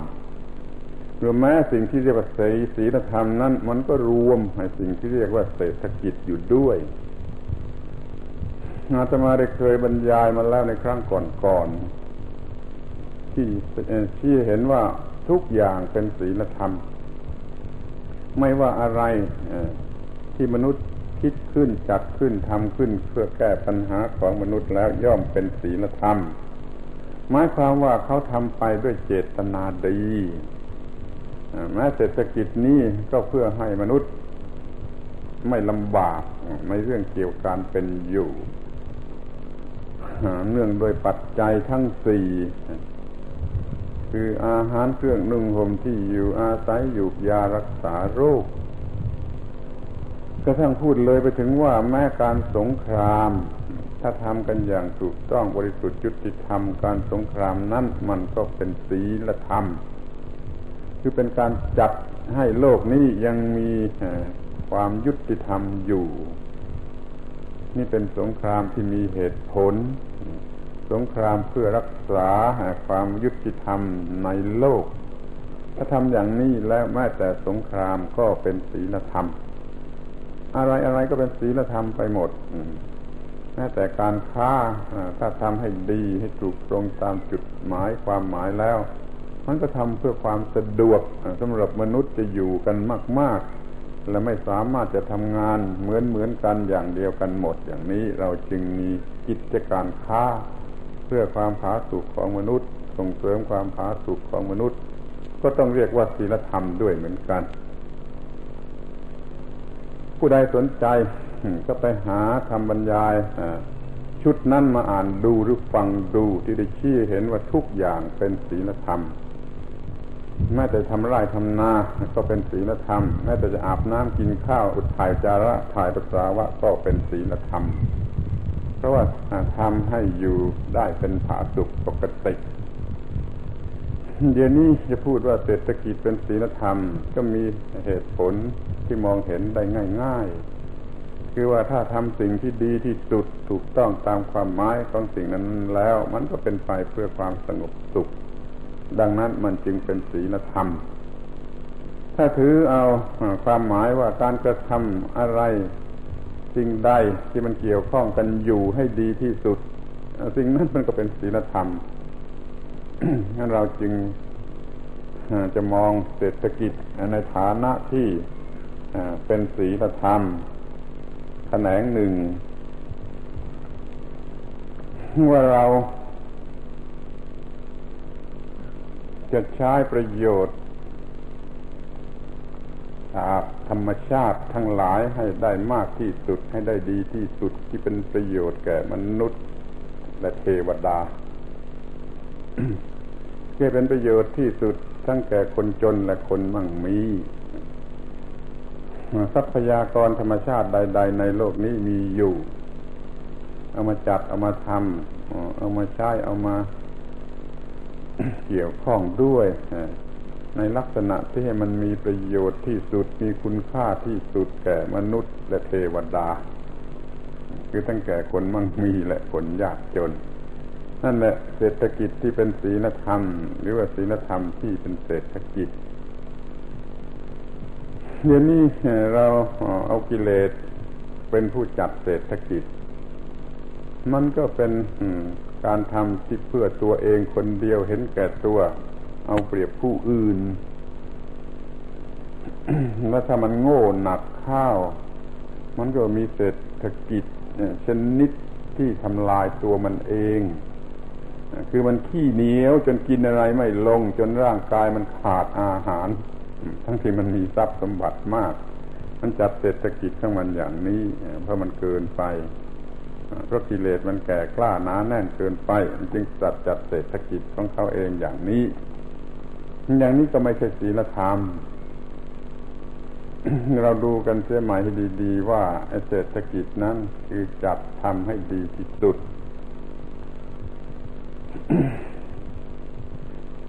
หรือแม้สิ่งที่เรียกว่าศีลธรรมนั้น มันก็รวมในสิ่งที่เรียกว่าเศรษฐกิจอยู่ด้วย อาตมาได้เคยบรรยายมาแล้วในครั้งก่อนๆที่ที่เห็นว่าทุกอย่างเป็นศีลธรรม ไม่ว่าอะไรที่มนุษย์คิดขึ้นจัดขึ้นทำขึ้นเพื่อแก้ปัญหาของมนุษย์แล้วย่อมเป็นศีลธรรม หมายความว่าเขาทำไปด้วยเจตนาดีแม้เศรษฐกิจนี้ก็เพื่อให้มนุษย์ไม่ลำบากในเรื่องเกี่ยวกับการเป็นอยู่ เนื่องโดยปัจจัยทั้งสี่คืออาหารเครื่องนุ่งห่มที่อยู่อาศัยอยู่ยารักษาโรคกระทั่งพูดเลยไปถึงว่าแม้การสงคราม ถ้าทำกันอย่างถูกต้องบริสุทธิ์ยุติธรรมการสงครามนั้นมันก็เป็นศีลธรรม คือเป็นการจัดให้โลกนี้ยังมีความยุติธรรมอยู่ นี่เป็นสงครามที่มีเหตุผล สงครามเพื่อรักษาความยุติธรรมในโลก ถ้าทำอย่างนี้แล้วแม้แต่สงครามก็เป็นศีลธรรม อะไรอะไรก็เป็นศีลธรรมไปหมดแม้แต่การค้าถ้าทำให้ดีให้ถูกตรงตามจุดหมายความหมายแล้ว มันก็ทำเพื่อความสะดวกสำหรับมนุษย์จะอยู่กันมาก ๆ และไม่สามารถจะทำงานเหมือนเหมือนกันอย่างเดียวกันหมด อย่างนี้เราจึงมีกิจการค้า เพื่อความผาสุกของมนุษย์ ส่งเสริมความผาสุกของมนุษย์ ก็ต้องเรียกว่าศีลธรรมด้วยเหมือนกัน ผู้ใดสนใจก็ไปหาทำบรรยายชุดนั้นมาอ่านดูหรือฟังดูที่ได้ชี้เห็นว่าทุกอย่างเป็นศีลธรรม แม้แต่ทำไร่ทำนาก็เป็นศีลธรรม แม้แต่จะอาบน้ำกินข้าวอุดถ่ายจาระถ่ายปัสสาวะก็เป็นศีลธรรม เพราะว่าทำให้อยู่ได้เป็นผาสุกปกติเดี๋ยวนี้จะพูดว่าเศรษฐกิจเป็นศีลธรรม ก็มีเหตุผลที่มองเห็นได้ง่าย ๆ คือว่าถ้าทำสิ่งที่ดีที่สุดถูกต้องตามความหมายของสิ่งนั้นแล้ว มันก็เป็นไปเพื่อความสงบสุข ดังนั้นมันจึงเป็นศีลธรรม ถ้าถือเอาความหมายว่าการกระทำอะไรสิ่งใดที่มันเกี่ยวข้องกันอยู่ให้ดีที่สุดสิ่งนั้นมันก็เป็นศีลธรรมงั้นเราจึงจะมองเศรษฐกิจในฐานะที่เป็นศีลธรรมแขนงหนึ่งว่าเรา จะใช้ประโยชน์จากธรรมชาติทั้งหลายให้ได้มากที่สุดให้ได้ดีที่สุดที่เป็นประโยชน์แก่มนุษย์และเทวดาเพื่เป็นประโยชน์ที่สุดทั้งแก่คนจนและคนมั่งมีทรัพยากรธรรมชาติใด ๆ ในโลกนี้มีอยู่ เอามาจัดเอามาทำเอามาใช้เอามา เกี่ยวข้องด้วยในลักษณะที่ให้มันมีประโยชน์ที่สุดมีคุณค่าที่สุดแก่มนุษย์และเทวดา คือทั้งแก่คนมั่งมีและคนยากจน นั่นแหละเศรษฐกิจที่เป็นศีลธรรม หรือว่าศีลธรรมที่เป็นเศรษฐกิจเดี๋ยวนี้เราเอากิเลสเป็นผู้จัดเศรษฐกิจ มันก็เป็น การทำที่เพื่อตัวเองคนเดียวเห็นแก่ตัว เอาเปรียบผู้อื่นแล้วถ้ามันโง่หนักข้าว มันก็มีเศรษฐกิจชนิดที่ทำลายตัวมันเอง คือมันขี้เหนียวจนกินอะไรไม่ลง จนร่างกายมันขาดอาหาร ทั้งที่มันมีทรัพย์สมบัติมาก มันจัดเศรษฐกิจของมันอย่างนี้ เพราะมันเกินไป เพราะกิเลสมันแก่กล้าหนาแน่นเกินไป มันจึงจัดจัดเศรษฐกิจของเขาเองอย่างนี้ อย่างนี้ก็ไม่ใช่ศีลธรรม เราดูกันเสียหม่ให้ดีๆ ว่าเศรษฐกิจนั้นคือจัดทำให้ดีที่สุด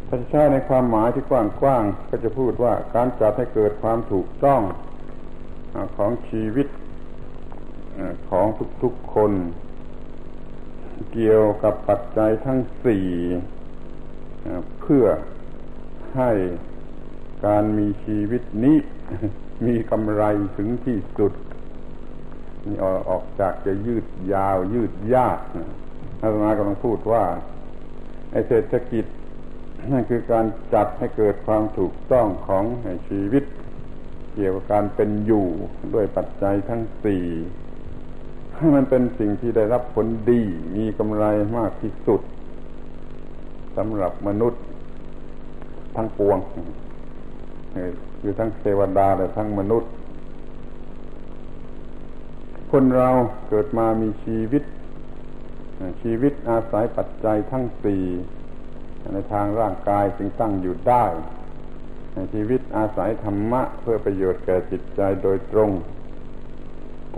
ถ้าใช้ในความหมายที่กว้างๆก็จะพูดว่าการจัดให้เกิดความถูกต้องของชีวิต ของทุกๆคน เกี่ยวกับปัจจัยทั้งสี่เพื่อให้การมีชีวิตนี้มีกำไรถึงที่สุดนี่ออกจากจะยืดยาวยืดยากอาตมากำลังพูดว่าไอเศรษฐกิจนั่นคือการจัดให้เกิดความถูกต้องของชีวิต เกี่ยวกับการเป็นอยู่ด้วยปัจจัยทั้งสี่ ให้มันเป็นสิ่งที่ได้รับผลดีมีกำไรมากที่สุดสำหรับมนุษย์ทั้งปวงคือทั้งเทวดาและทั้งมนุษย์ คนเราเกิดมามีชีวิต ชีวิตอาศัยปัจจัยทั้งสี่ในทางร่างกายจึงตั้งอยู่ได้ชีวิตอาศัยธรรมะเพื่อประโยชน์แก่จิตใจโดยตรง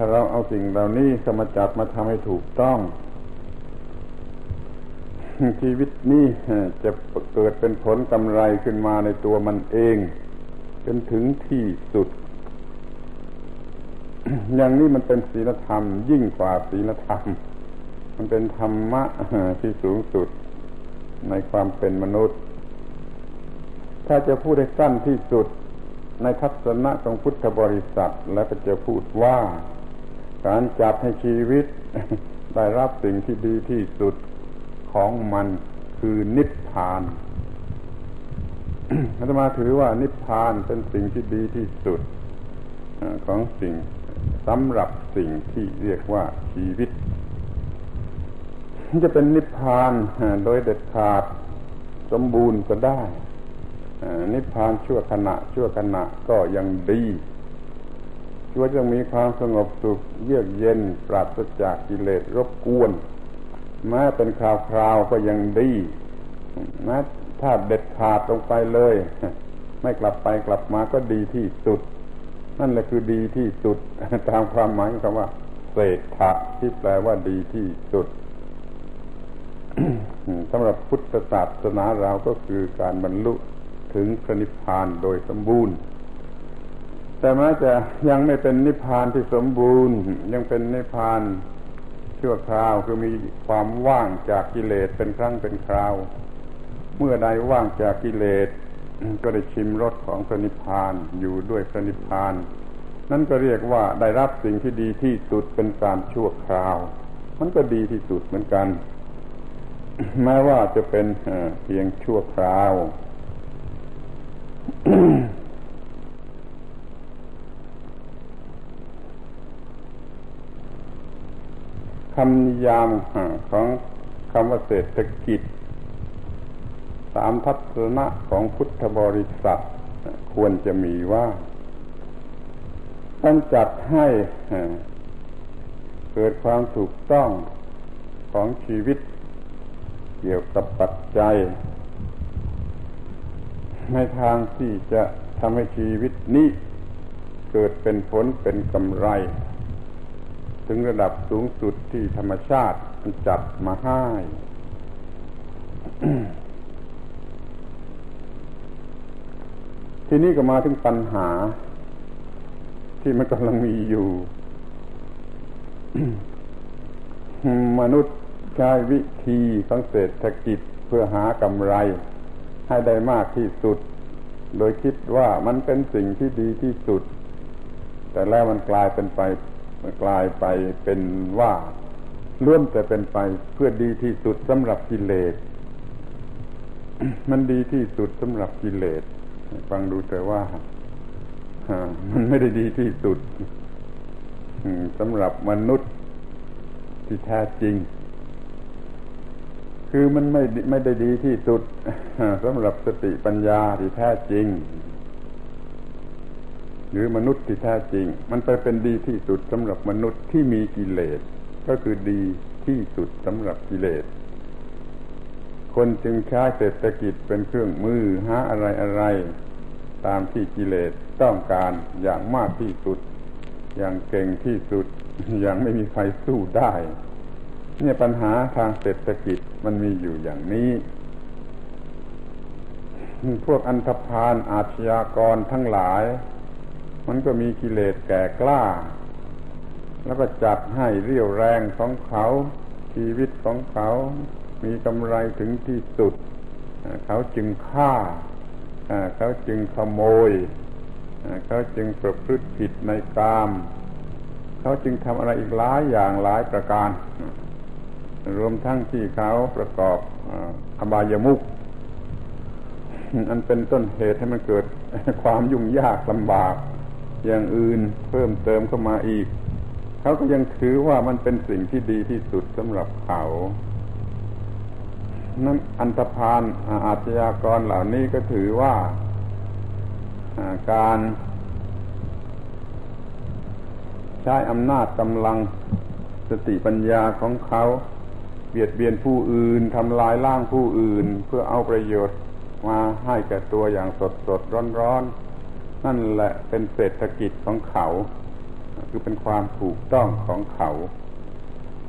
ถ้าเราเอาสิ่งเหล่านี้สมาจัดมาทำให้ถูกต้อง ชีวิตนี้จะเกิดเป็นผลกำไรขึ้นมาในตัวมันเองจนถึงที่สุด อย่างนี้มันเป็นศีลธรรม ยิ่งกว่าศีลธรรม มันเป็นธรรมะที่สูงสุดในความเป็นมนุษย์ ถ้าจะพูดให้สั้นที่สุดในทัศนะของพุทธบริษัท แล้วก็จะพูดว่า การจับให้ชีวิตได้รับสิ่งที่ดีที่สุดของมันคือนิพพานอาตมาถือว่านิพพานเป็นสิ่งที่ดีที่สุดของสิ่งสำหรับสิ่งที่เรียกว่าชีวิต จะเป็นนิพพานโดยเด็ดขาดสมบูรณ์ก็ได้นิพพานชั่วขณะชั่วขณะก็ยังดี ชั่วจะมีความสงบสุข เยือกเย็น ปราศจากกิเลสรบกวนแม้เป็นคราวๆก็ยังดีแม้ถ้าเด็ดขาดลงไปเลย ไม่กลับไปกลับมาก็ดีที่สุด นั่นแหละคือดีที่สุด ตามความหมายคำว่าเศรษฐะที่แปลว่าดีที่สุดสำหรับพุทธศาสนาเราก็คือการบรรลุถึงพระนิพพานโดยสมบูรณ์ แต่แม้จะยังไม่เป็นนิพพานที่สมบูรณ์ ยังเป็นนิพพานชั่วคราวคือมีความว่างจากกิเลสเป็นครั้งเป็นคราว เมื่อใดว่างจากกิเลสก็ได้ชิมรสของพระนิพพานอยู่ด้วยพระนิพพาน นั่นก็เรียกว่าได้รับสิ่งที่ดีที่สุดเป็นการชั่วคราว มันก็ดีที่สุดเหมือนกัน แม้ว่าจะเป็นเพียงชั่วคราว คำนิยามของคำว่าเศรษฐกิจ สามทัศนะของพุทธบริษัท ควรจะมีว่าต้องจัดให้เกิดความถูกต้องของชีวิต เกี่ยวกับปัจจัย ในทางที่จะทำให้ชีวิตนี้ เกิดเป็นผลเป็นกำไร ถึงระดับสูงสุดที่ธรรมชาติจัดมาให้ทีนี้ก็มาถึงปัญหา ที่มันกำลังมีอยู่ มนุษย์ใช้วิธีของเศรษฐกิจเพื่อหากำไร ให้ได้มากที่สุด โดยคิดว่ามันเป็นสิ่งที่ดีที่สุด แต่แล้วมันกลายเป็นไป กลายไปเป็นว่าล้วนแต่เป็นไปเพื่อดีที่สุดสำหรับกิเลส มันดีที่สุดสำหรับกิเลส ฟังดูแต่ว่ามันไม่ได้ดีที่สุดสำหรับมนุษย์ที่แท้จริง คือมันไม่ไม่ได้ดีที่สุดสำหรับสติปัญญาที่แท้จริง หรือมนุษย์ที่แท้จริง มันไปเป็นดีที่สุดสำหรับมนุษย์ที่มีกิเลส ก็คือดีที่สุดสำหรับกิเลส คนจึงใช้เศรษฐกิจเป็นเครื่องมือหาอะไรอะไร ตามที่กิเลสต้องการอย่างมากที่สุด อย่างเก่งที่สุด อย่างไม่มีใครสู้ได้ เนี่ยปัญหาทางเศรษฐกิจมันมีอยู่อย่างนี้พวกอันธพาลอาชญากรทั้งหลาย มันก็มีกิเลสแก่กล้า แล้วก็จัดให้เรี่ยวแรงของเขาชีวิตของเขา มีกำไรถึงที่สุด เขาจึงฆ่า เขาจึงขโมย เขาจึงประพฤติผิดในกาม เขาจึงทำอะไรอีกหลายอย่างหลายประการ รวมทั้งที่เขาประกอบอบายมุขอันเป็นต้นเหตุให้มันเกิดความยุ่งยากลำบาก อย่างอื่นเพิ่มเติมเข้ามาอีก เขาก็ยังถือว่ามันเป็นสิ่งที่ดีที่สุดสำหรับเขานั้นอันตรพานอาชญากรเหล่านี้ก็ถือว่าการใช้อำนาจกำลังสติปัญญาของเขาเบียดเบียนผู้อื่นทำลายล่างผู้อื่น เพื่อเอาประโยชน์มาให้แก่ตัวอย่างสดสดร้อนร้อน นั่นแหละเป็นเศรษฐกิจของเขา คือเป็นความถูกต้องของเขา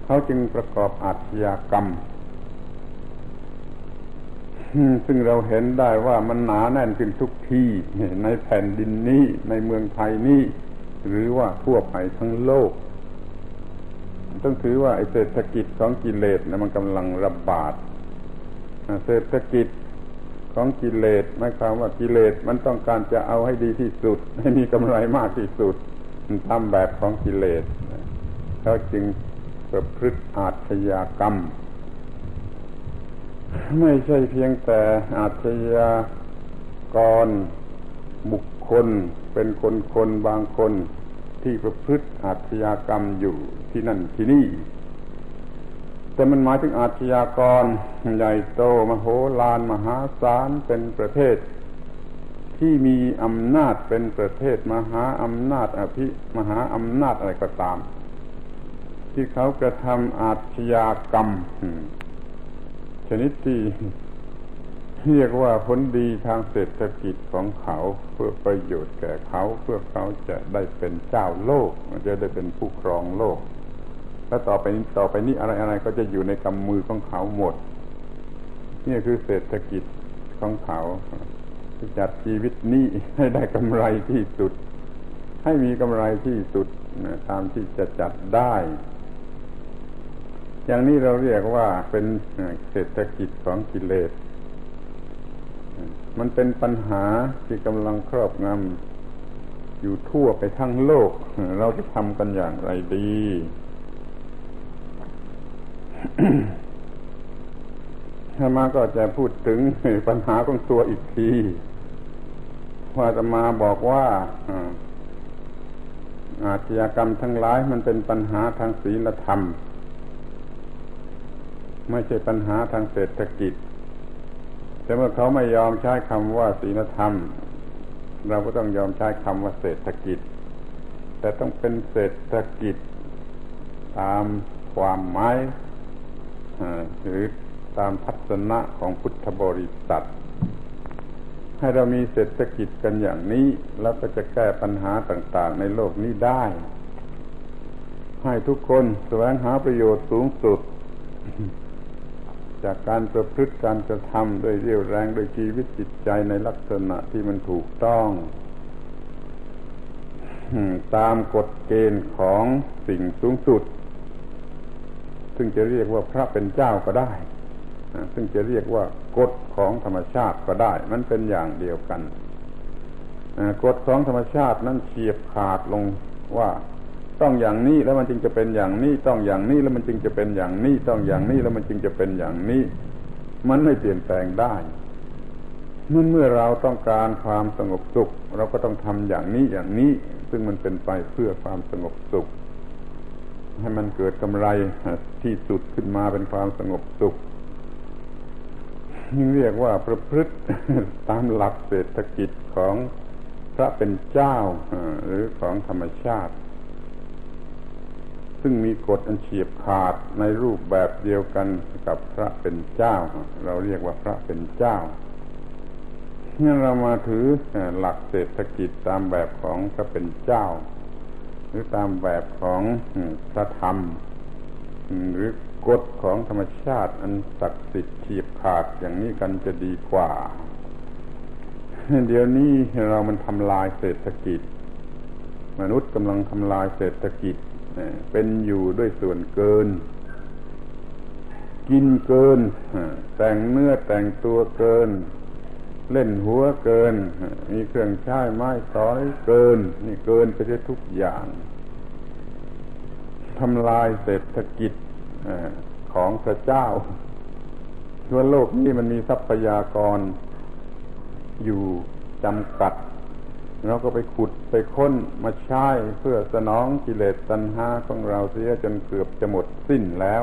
เขาจึงประกอบอาชญากรรม ซึ่งเราเห็นได้ว่ามันหนาแน่นขึ้นทุกที่ในแผ่นดินนี้ในเมืองไทยนี้หรือว่าทั่วไปทั้งโลก ต้องถือว่าไอเศรษฐกิจของกิเลสนะมันกำลังระบาด เศรษฐกิจ ของกิเลสหมายความว่ากิเลสมันต้องการจะเอาให้ดีที่สุด ให้มีกำไรมากที่สุดตามแบบของกิเลสเขาจึงประพฤติอาชญากรรม ไม่ใช่เพียงแต่อาชญากรบุคคลเป็นคนคนบางคนที่ประพฤติอาชญากรรมอยู่ที่นั่นที่นี่ แต่มันหมายถึงอาชญากร ใหญ่โตมโหฬารมหาศาลเป็นประเทศ ที่มีอำนาจเป็นประเทศมหาอำนาจอภิมหาอำนาจอะไรก็ตาม ที่เขากระทำอาชญากรรม ชนิดที่เรียกว่าผลดีทางเศรษฐกิจของเขาเพื่อประโยชน์แก่เขาเพื่อเขาจะได้เป็นเจ้าโลกจะได้เป็นผู้ครองโลก แล้วต่อไปต่อไปนี้อะไรอะไรก็จะอยู่ในกำมือของเขาหมด นี่คือเศรษฐกิจของเขาจัดชีวิตนี้ให้ได้กำไรที่สุด ให้มีกำไรที่สุดตามที่จะจัดได้ อย่างนี้เราเรียกว่าเป็นเศรษฐกิจของกิเลส มันเป็นปัญหาที่กำลังครอบงำอยู่ทั่วไปทั้งโลก เราจะทำกันอย่างไรดี ถ้ามาก็จะพูดถึงปัญหาของตัวอีกที ว่าจะมาบอกว่าอาชญากรรมทั้งหลายมันเป็นปัญหาทางศีลธรรม ไม่ใช่ปัญหาทางเศรษฐกิจ แต่เมื่อเขาไม่ยอมใช้คำว่าศีลธรรม เราก็ต้องยอมใช้คำว่าเศรษฐกิจ แต่ต้องเป็นเศรษฐกิจตามความหมาย หรือตามทัศนะของพุทธบริษัท ให้เรามีเศรษฐกิจกันอย่างนี้ แล้วก็จะแก้ปัญหาต่างๆ ในโลกนี้ได้ ให้ทุกคนแสวงหาประโยชน์สูงสุด จากการประพฤติการกระทำโดยเรี่ยวแรงโดยชีวิตจิตใจในลักษณะที่มันถูกต้องตามกฎเกณฑ์ของสิ่งสูงสุด ซึ่งจะเรียกว่าพระเป็นเจ้าก็ได้ซึ่งจะเรียกว่ากฎของธรรมชาติก็ได้ มันเป็นอย่างเดียวกันกฎของธรรมชาตินั้นเฉียบขาดลงว่าต้องอย่างนี้แล้วมันจึงจะเป็นอย่างนี้ต้องอย่างนี้แล้วมันจึงจะเป็นอย่างนี้ต้องอย่างนี้แล้วมันจึงจะเป็นอย่างนี้ มันไม่เปลี่ยนแปลงได้เมื่อเมื่อเราต้องการความสงบสุข เราก็ต้องทำอย่างนี้อย่างนี้ ซึ่งมันเป็นไปเพื่อความสงบสุข ให้มันเกิดกำไรที่สุดขึ้นมาเป็นความสงบสุขนี่เรียกว่าประพฤติตามหลักเศรษฐกิจของพระเป็นเจ้าหรือของธรรมชาติ ซึ่งมีกฎอันเฉียบขาดในรูปแบบเดียวกันกับพระเป็นเจ้า เราเรียกว่าพระเป็นเจ้างั้นเรามาถือหลักเศรษฐกิจตามแบบของพระเป็นเจ้า หรือตามแบบของพระธรรม หรือกฎของธรรมชาติอันศักดิ์สิทธิ์เฉียบขาดอย่างนี้กันจะดีกว่า เดี๋ยวนี้เรามันทำลายเศรษฐกิจ มนุษย์กำลังทำลายเศรษฐกิจเป็นอยู่ด้วยส่วนเกิน กินเกิน แต่งเนื้อแต่งตัวเกิน เล่นหัวเกิน มีเครื่องใช้ไม้สอยเกิน นี่เกินไปทุกอย่างทำลายเศรษฐกิจของพระเจ้าทั่วโลกนี้มันมีทรัพยากรอยู่จำกัดเราก็ไปขุดไปค้นมาใช้เพื่อสนองกิเลสตัณหาของเราเสียจนเกือบจะหมดสิ้นแล้ว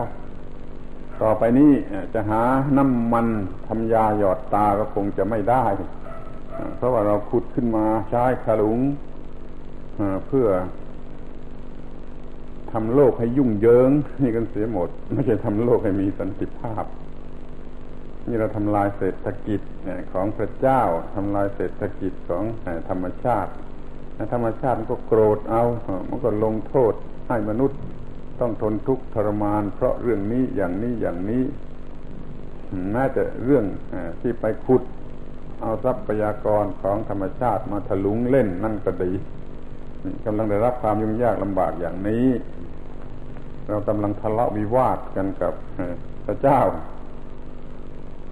ต่อไปนี้จะหาน้ำมันทำยาหยอดตาก็คงจะไม่ได้ เพราะว่าเราขุดขึ้นมาใช้ขลุงเพื่อทำโลกให้ยุ่งเหยิง นี่กันเสียหมด ไม่ใช่ทำโลกให้มีสันติภาพ นี่เราทำลายเศรษฐกิจของพระเจ้าทำลายเศรษฐกิจของธรรมชาติธรรมชาติมันก็โกรธเอา มันก็ลงโทษให้มนุษย์ ต้องทนทุกข์ทรมาน เพราะเรื่องนี้อย่างนี้อย่างนี้น่าจะเรื่องที่ไปขุด เอาทรัพยากรของธรรมชาติมาถลุงเล่นนั่นก็ดีกำลังได้รับความยุ่งยากลำบากอย่างนี้ เรากำลังทะเลาะวิวาทกันกับพระเจ้า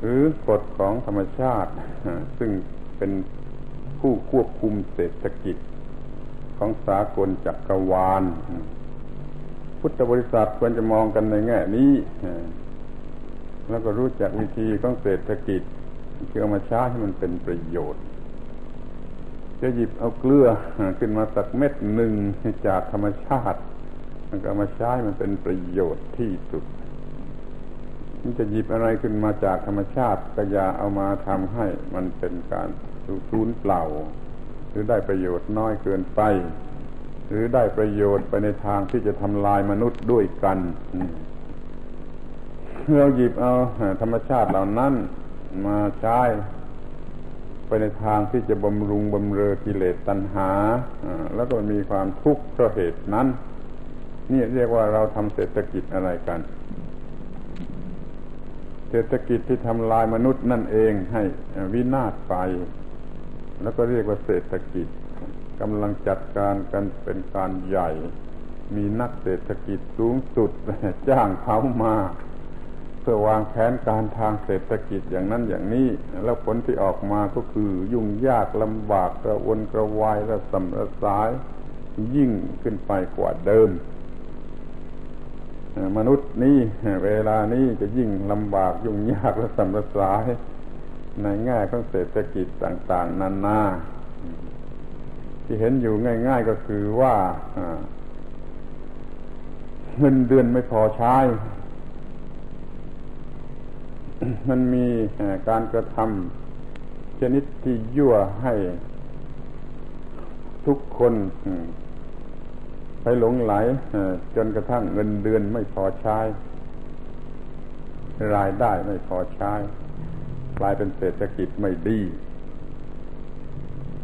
หรือกฎของธรรมชาติ ซึ่งเป็นผู้ควบคุมเศรษฐกิจของสากลจักรวาล พุทธบริษัทควรจะมองกันในแง่นี้ แล้วก็รู้จักวิธีของเศรษฐกิจคือเอามาใช้ให้มันเป็นประโยชน์ จะหยิบเอาเกลือขึ้นมาสักเม็ดหนึ่งจากธรรมชาติ มันก็เอามาใช้มันเป็นประโยชน์ที่สุดมันจะหยิบอะไรขึ้นมาจากธรรมชาติก็อย่าเอามาทำให้มันเป็นการสูญเปล่า หรือได้ประโยชน์น้อยเกินไป หรือได้ประโยชน์ไปในทางที่จะทำลายมนุษย์ด้วยกันเราหยิบเอาธรรมชาติเหล่านั้นมาใช้ไปในทางที่จะบำรุงบำเรอกิเลสตัณหา แล้วก็มีความทุกข์เพราะเหตุนั้น นี่เรียกว่าเราทำเศรษฐกิจอะไรกัน เศรษฐกิจที่ทำลายมนุษย์นั่นเองให้วินาศไป แล้วก็เรียกว่าเศรษฐกิจ กำลังจัดการกันเป็นการใหญ่ มีนักเศรษฐกิจสูงสุดจ้างเขามา เพื่อวางแผนการทางเศรษฐกิจอย่างนั้นอย่างนี้ แล้วผลที่ออกมาก็คือยุ่งยากลำบากกระวนกระวายและสัมระสาย ยิ่งขึ้นไปกว่าเดิม มนุษย์นี้เวลานี้จะยิ่งลำบากยุ่งยากและสัมระสาย ในแง่ของเศรษฐกิจต่าง ๆนานา ที่เห็นอยู่ง่าย ๆ ก็คือว่าเงินเดือนไม่พอใช้ มันมีการกระทำชนิดที่ยั่วให้ทุกคนไปหลงไหลจนกระทั่งเงินเดือนไม่พอใช้ รายได้ไม่พอใช้กลายเป็นเศรษฐกิจไม่ดี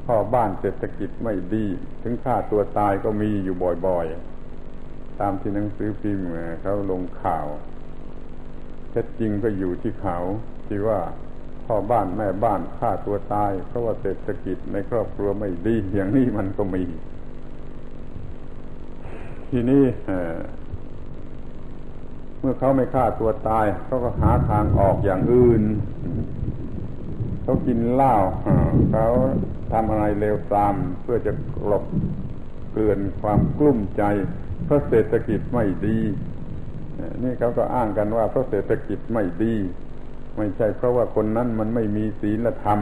พ่อบ้านเศรษฐกิจไม่ดี ถึงฆ่าตัวตายก็มีอยู่บ่อยๆ ตามที่หนังสือพิมพ์เขาลงข่าวเท็จจริงก็อยู่ที่เขาที่ว่าพ่อบ้านแม่บ้านฆ่าตัวตาย เพราะว่าเศรษฐกิจในครอบครัวไม่ดีอย่างนี้มันก็มี ทีนี้เมื่อเขาไม่ฆ่าตัวตายเขาก็หาทางออกอย่างอื่น เขากินเหล้าเขา ทำอะไรเลวตาม เพื่อจะกลบเกลื่อนความกลุ้มใจ เพราะเศรษฐกิจไม่ดี นี่เขาก็อ้างกันว่าเพราะเศรษฐกิจไม่ดี ไม่ใช่เพราะว่าคนนั้นมันไม่มีศีลธรรม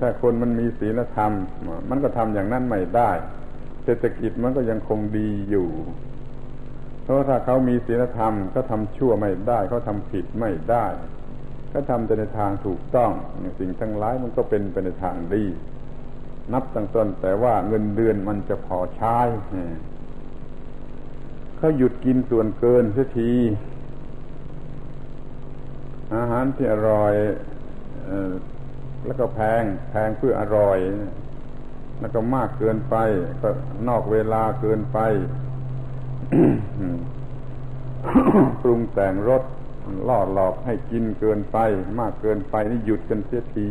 ถ้าคนมันมีศีลธรรม มันก็ทำอย่างนั้นไม่ได้ เศรษฐกิจมันก็ยังคงดีอยู่ เพราะถ้าเขามีศีลธรรมก็ทำชั่วไม่ได้เขาทำผิดไม่ได้ ก็ทำแต่ในทางถูกต้องสิ่งทั้งหลายมันก็เป็นไปในทางดี นับตั้งต้นแต่ว่าเงินเดือนมันจะพอใช้เขาหยุดกินส่วนเกินเสียที อาหารที่อร่อยแล้วก็แพงแพงเพื่ออร่อย แล้วก็มากเกินไป ก็นอกเวลาเกินไปปรุงแต่งรส ล่อหลอกให้กินเกินไป มากเกินไปนี่หยุดกันเสียที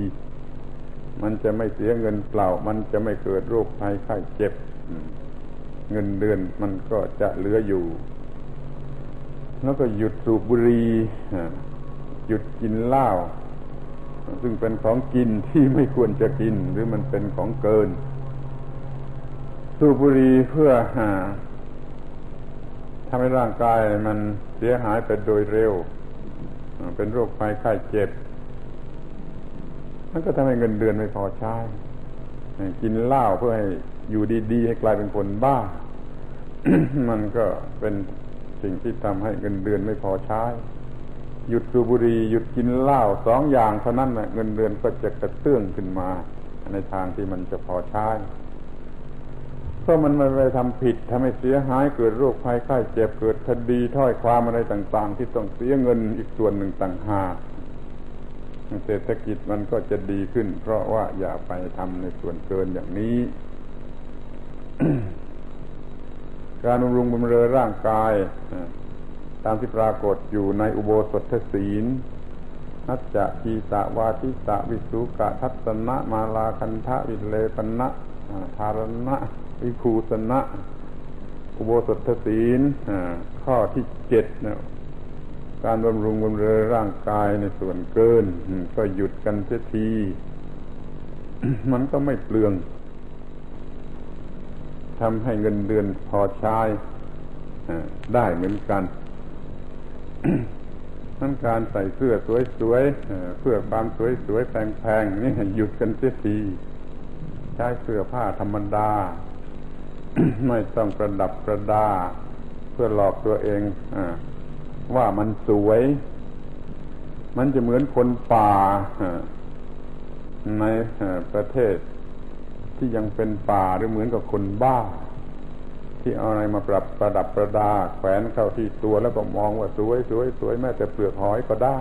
มันจะไม่เสียเงินเปล่า มันจะไม่เกิดโรคภัยไข้เจ็บ เงินเดือนมันก็จะเหลืออยู่ แล้วก็หยุดสูบบุหรี่หยุดกินเหล้าซึ่งเป็นของกินที่ไม่ควรจะกิน หรือมันเป็นของเกิน สูบบุหรี่เพื่อหาทำให้ร่างกายมันเสียหายไปโดยเร็ว เป็นโรคภัยไข้เจ็บ มันก็ทำให้เงินเดือนไม่พอใช้กินเหล้าเพื่อให้อยู่ดีๆ ให้กลายเป็นคนบ้า มันก็เป็นสิ่งที่ทำให้เงินเดือนไม่พอใช้ หยุดสูบบุหรี่หยุดกินเหล้าสองอย่างเท่านั้นนะเงินเดือนก็จะกระเตื้องขึ้นมา ในทางที่มันจะพอใช้ เพราะมันไม่ไปทำผิดทำให้เสียหายเกิดโรคภัยไข้เจ็บเกิดคดีถ้อยความอะไรต่าง ๆ ที่ต้องเสียเงินอีกส่วนหนึ่งต่างหากเศรษฐกิจมันก็จะดีขึ้น เพราะว่าอย่าไปทำในส่วนเกินอย่างนี้ การบำรุงบำเรอร่างกาย ตามที่ปรากฏอยู่ในอุโบสถศีลนัจจะกีตะวาทิตะวิสุกะทัศนะมาลาคันทะวิเลปนะธารณะ วิคูสนะ อุโบสถศีลข้อที่เจ็ดนะการบำรุงบำเรอร่างกายในส่วนเกิน ก็หยุดกันเสียที มันก็ไม่เปลืองทำให้เงินเดือนพอใช้ได้เหมือนกันนั่นการใส่เสื้อสวยๆเพื่อความสวยๆแพงๆนี่หยุดกันเสียที ใช้เสื้อผ้าธรรมดา ไม่ต้องประดับประดา เพื่อหลอกตัวเองอว่ามันสวย มันจะเหมือนคนป่าในประเทศที่ยังเป็นป่าหรือเหมือนกับคนบ้า ที่เอาอะไรมาปรับประดับประดา แขวนเข้าที่ตัวแล้วก็มองว่าสวยสวยสวยแม้แต่เปลือกหอยก็ได้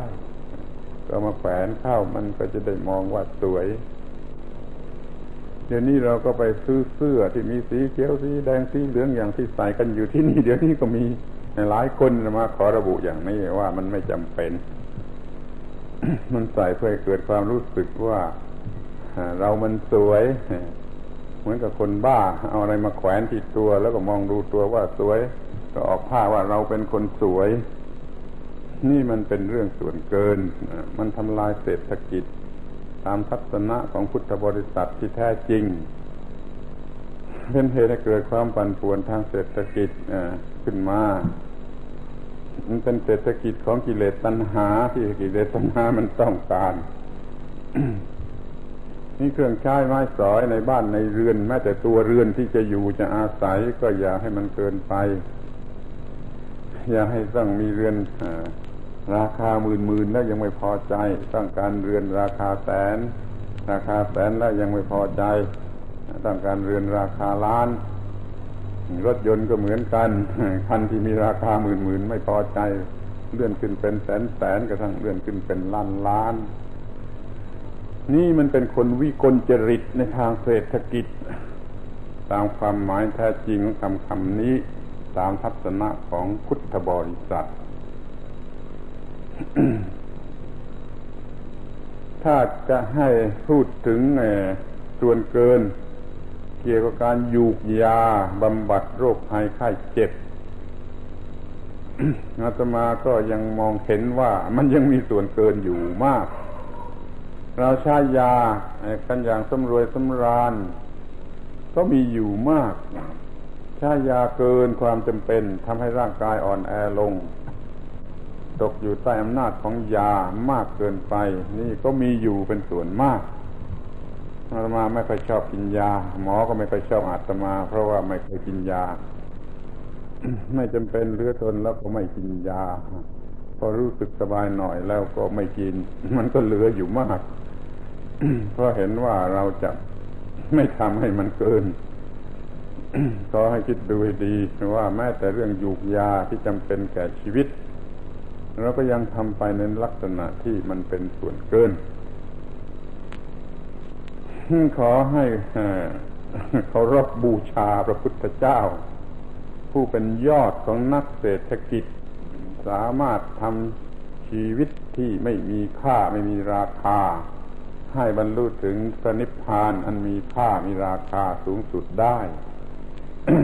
ก็มาแขวนเข้ามันก็จะได้มองว่าสวย เดี๋ยวนี้เราก็ไปซื้อเสื้อที่มีสีเขียวสีแดงสีเหลืองอย่างที่ใส่กันอยู่ที่นี่เดี๋ยวนี้ก็มีหลายคนมาขอระบุอย่างนี้ว่ามันไม่จำเป็น มันใส่เพื่อเกิดความรู้สึกว่าเรามันสวย เหมือนกับคนบ้า เอาอะไรมาแขวนที่ตัว แล้วก็มองดูตัวว่าสวย ก็ออกผ้าว่าเราเป็นคนสวย นี่มันเป็นเรื่องส่วนเกิน มันทำลายเศรษฐกิจ ตามทัศนะของพุทธบริษัทที่แท้จริง เป็นเหตุให้เกิดความปั่นป่วนทางเศรษฐกิจขึ้นมามันเป็นเศรษฐกิจของกิเลสตัณหา ที่กิเลสตัณหามันต้องการนี่เครื่องใช้ไม้สอยในบ้านในเรือน แม้แต่ตัวเรือนที่จะอยู่จะอาศัยก็อย่าให้มันเกินไป อย่าให้ต้องมีเรือนอ ราคาหมื่นหมื่นแล้วยังไม่พอใจ ต้องการเรือนราคาแสน ราคาแสนแล้วยังไม่พอใจ ต้องการเรือนราคาล้าน รถยนต์ก็เหมือนกันคันที่มีราคาหมื่นหมื่นไม่พอใจเลื่อนขึ้นเป็นแสนแสนกระทั่งเลื่อนขึ้นเป็นล้านล้าน นี่มันเป็นคนวิกลจริตในทางเศรษฐกิจ ตามความหมายแท้จริงของคำคำนี้ ตามทัศนะของพุทธบริษัท ถ้าจะให้พูดถึงส่วนเกิน เกี่ยวกับการยูกยาบำบัดโรคภัยไข้เจ็บอาตมาก็ยังมองเห็นว่ามันยังมีส่วนเกินอยู่มาก เราใช้ยากันอย่างสำรวยสำราญ ก็มีอยู่มาก ใช้ยาเกินความจำเป็นทำให้ร่างกายอ่อนแอลง ตกอยู่ใต้อำนาจของยามากเกินไป นี่ก็มีอยู่เป็นส่วนมากอาตมาไม่ค่อยชอบกินยา หมอก็ไม่ค่อยชอบอาตมา เพราะว่าไม่เคยกินยา ไม่จำเป็นเลือทนแล้วก็ไม่กินยา พอรู้สึกสบายหน่อยแล้วก็ไม่กิน มันก็เหลืออยู่มาก เพราะเห็นว่าเราจะไม่ทำให้มันเกินก็ให้คิดดูให้ดีว่าแม้แต่เรื่องยูกยาที่จำเป็นแก่ชีวิต เราก็ยังทำไปในลักษณะที่มันเป็นส่วนเกิน ขอให้เคารพบูชาพระพุทธเจ้า ผู้เป็นยอดของนักเศรษฐกิจ สามารถทำชีวิตที่ไม่มีค่าไม่มีราคา ให้บรรลุถึงสนิพพานอันมีค่ามีราคาสูงสุดได้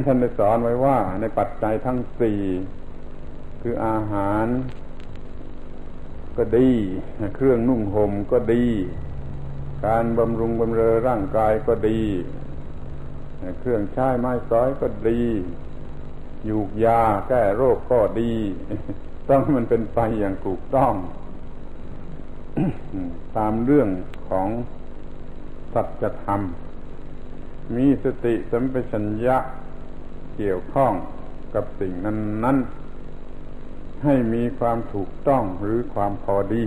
ท่านได้สอนไว้ว่าในปัจจัยทั้งสี่คืออาหาร ก็ดี เครื่องนุ่งห่มก็ดี การบำรุงบำเรอร่างกายก็ดี เครื่องใช้ไม้สอยก็ดี ยูกยาแก้โรคก็ดี ต้องมันเป็นไปอย่างถูกต้อง ตามเรื่องของสัจธรรม มีสติสัมปชัญญะเกี่ยวข้องกับสิ่งนั้นนั้น ให้มีความถูกต้องหรือความพอดี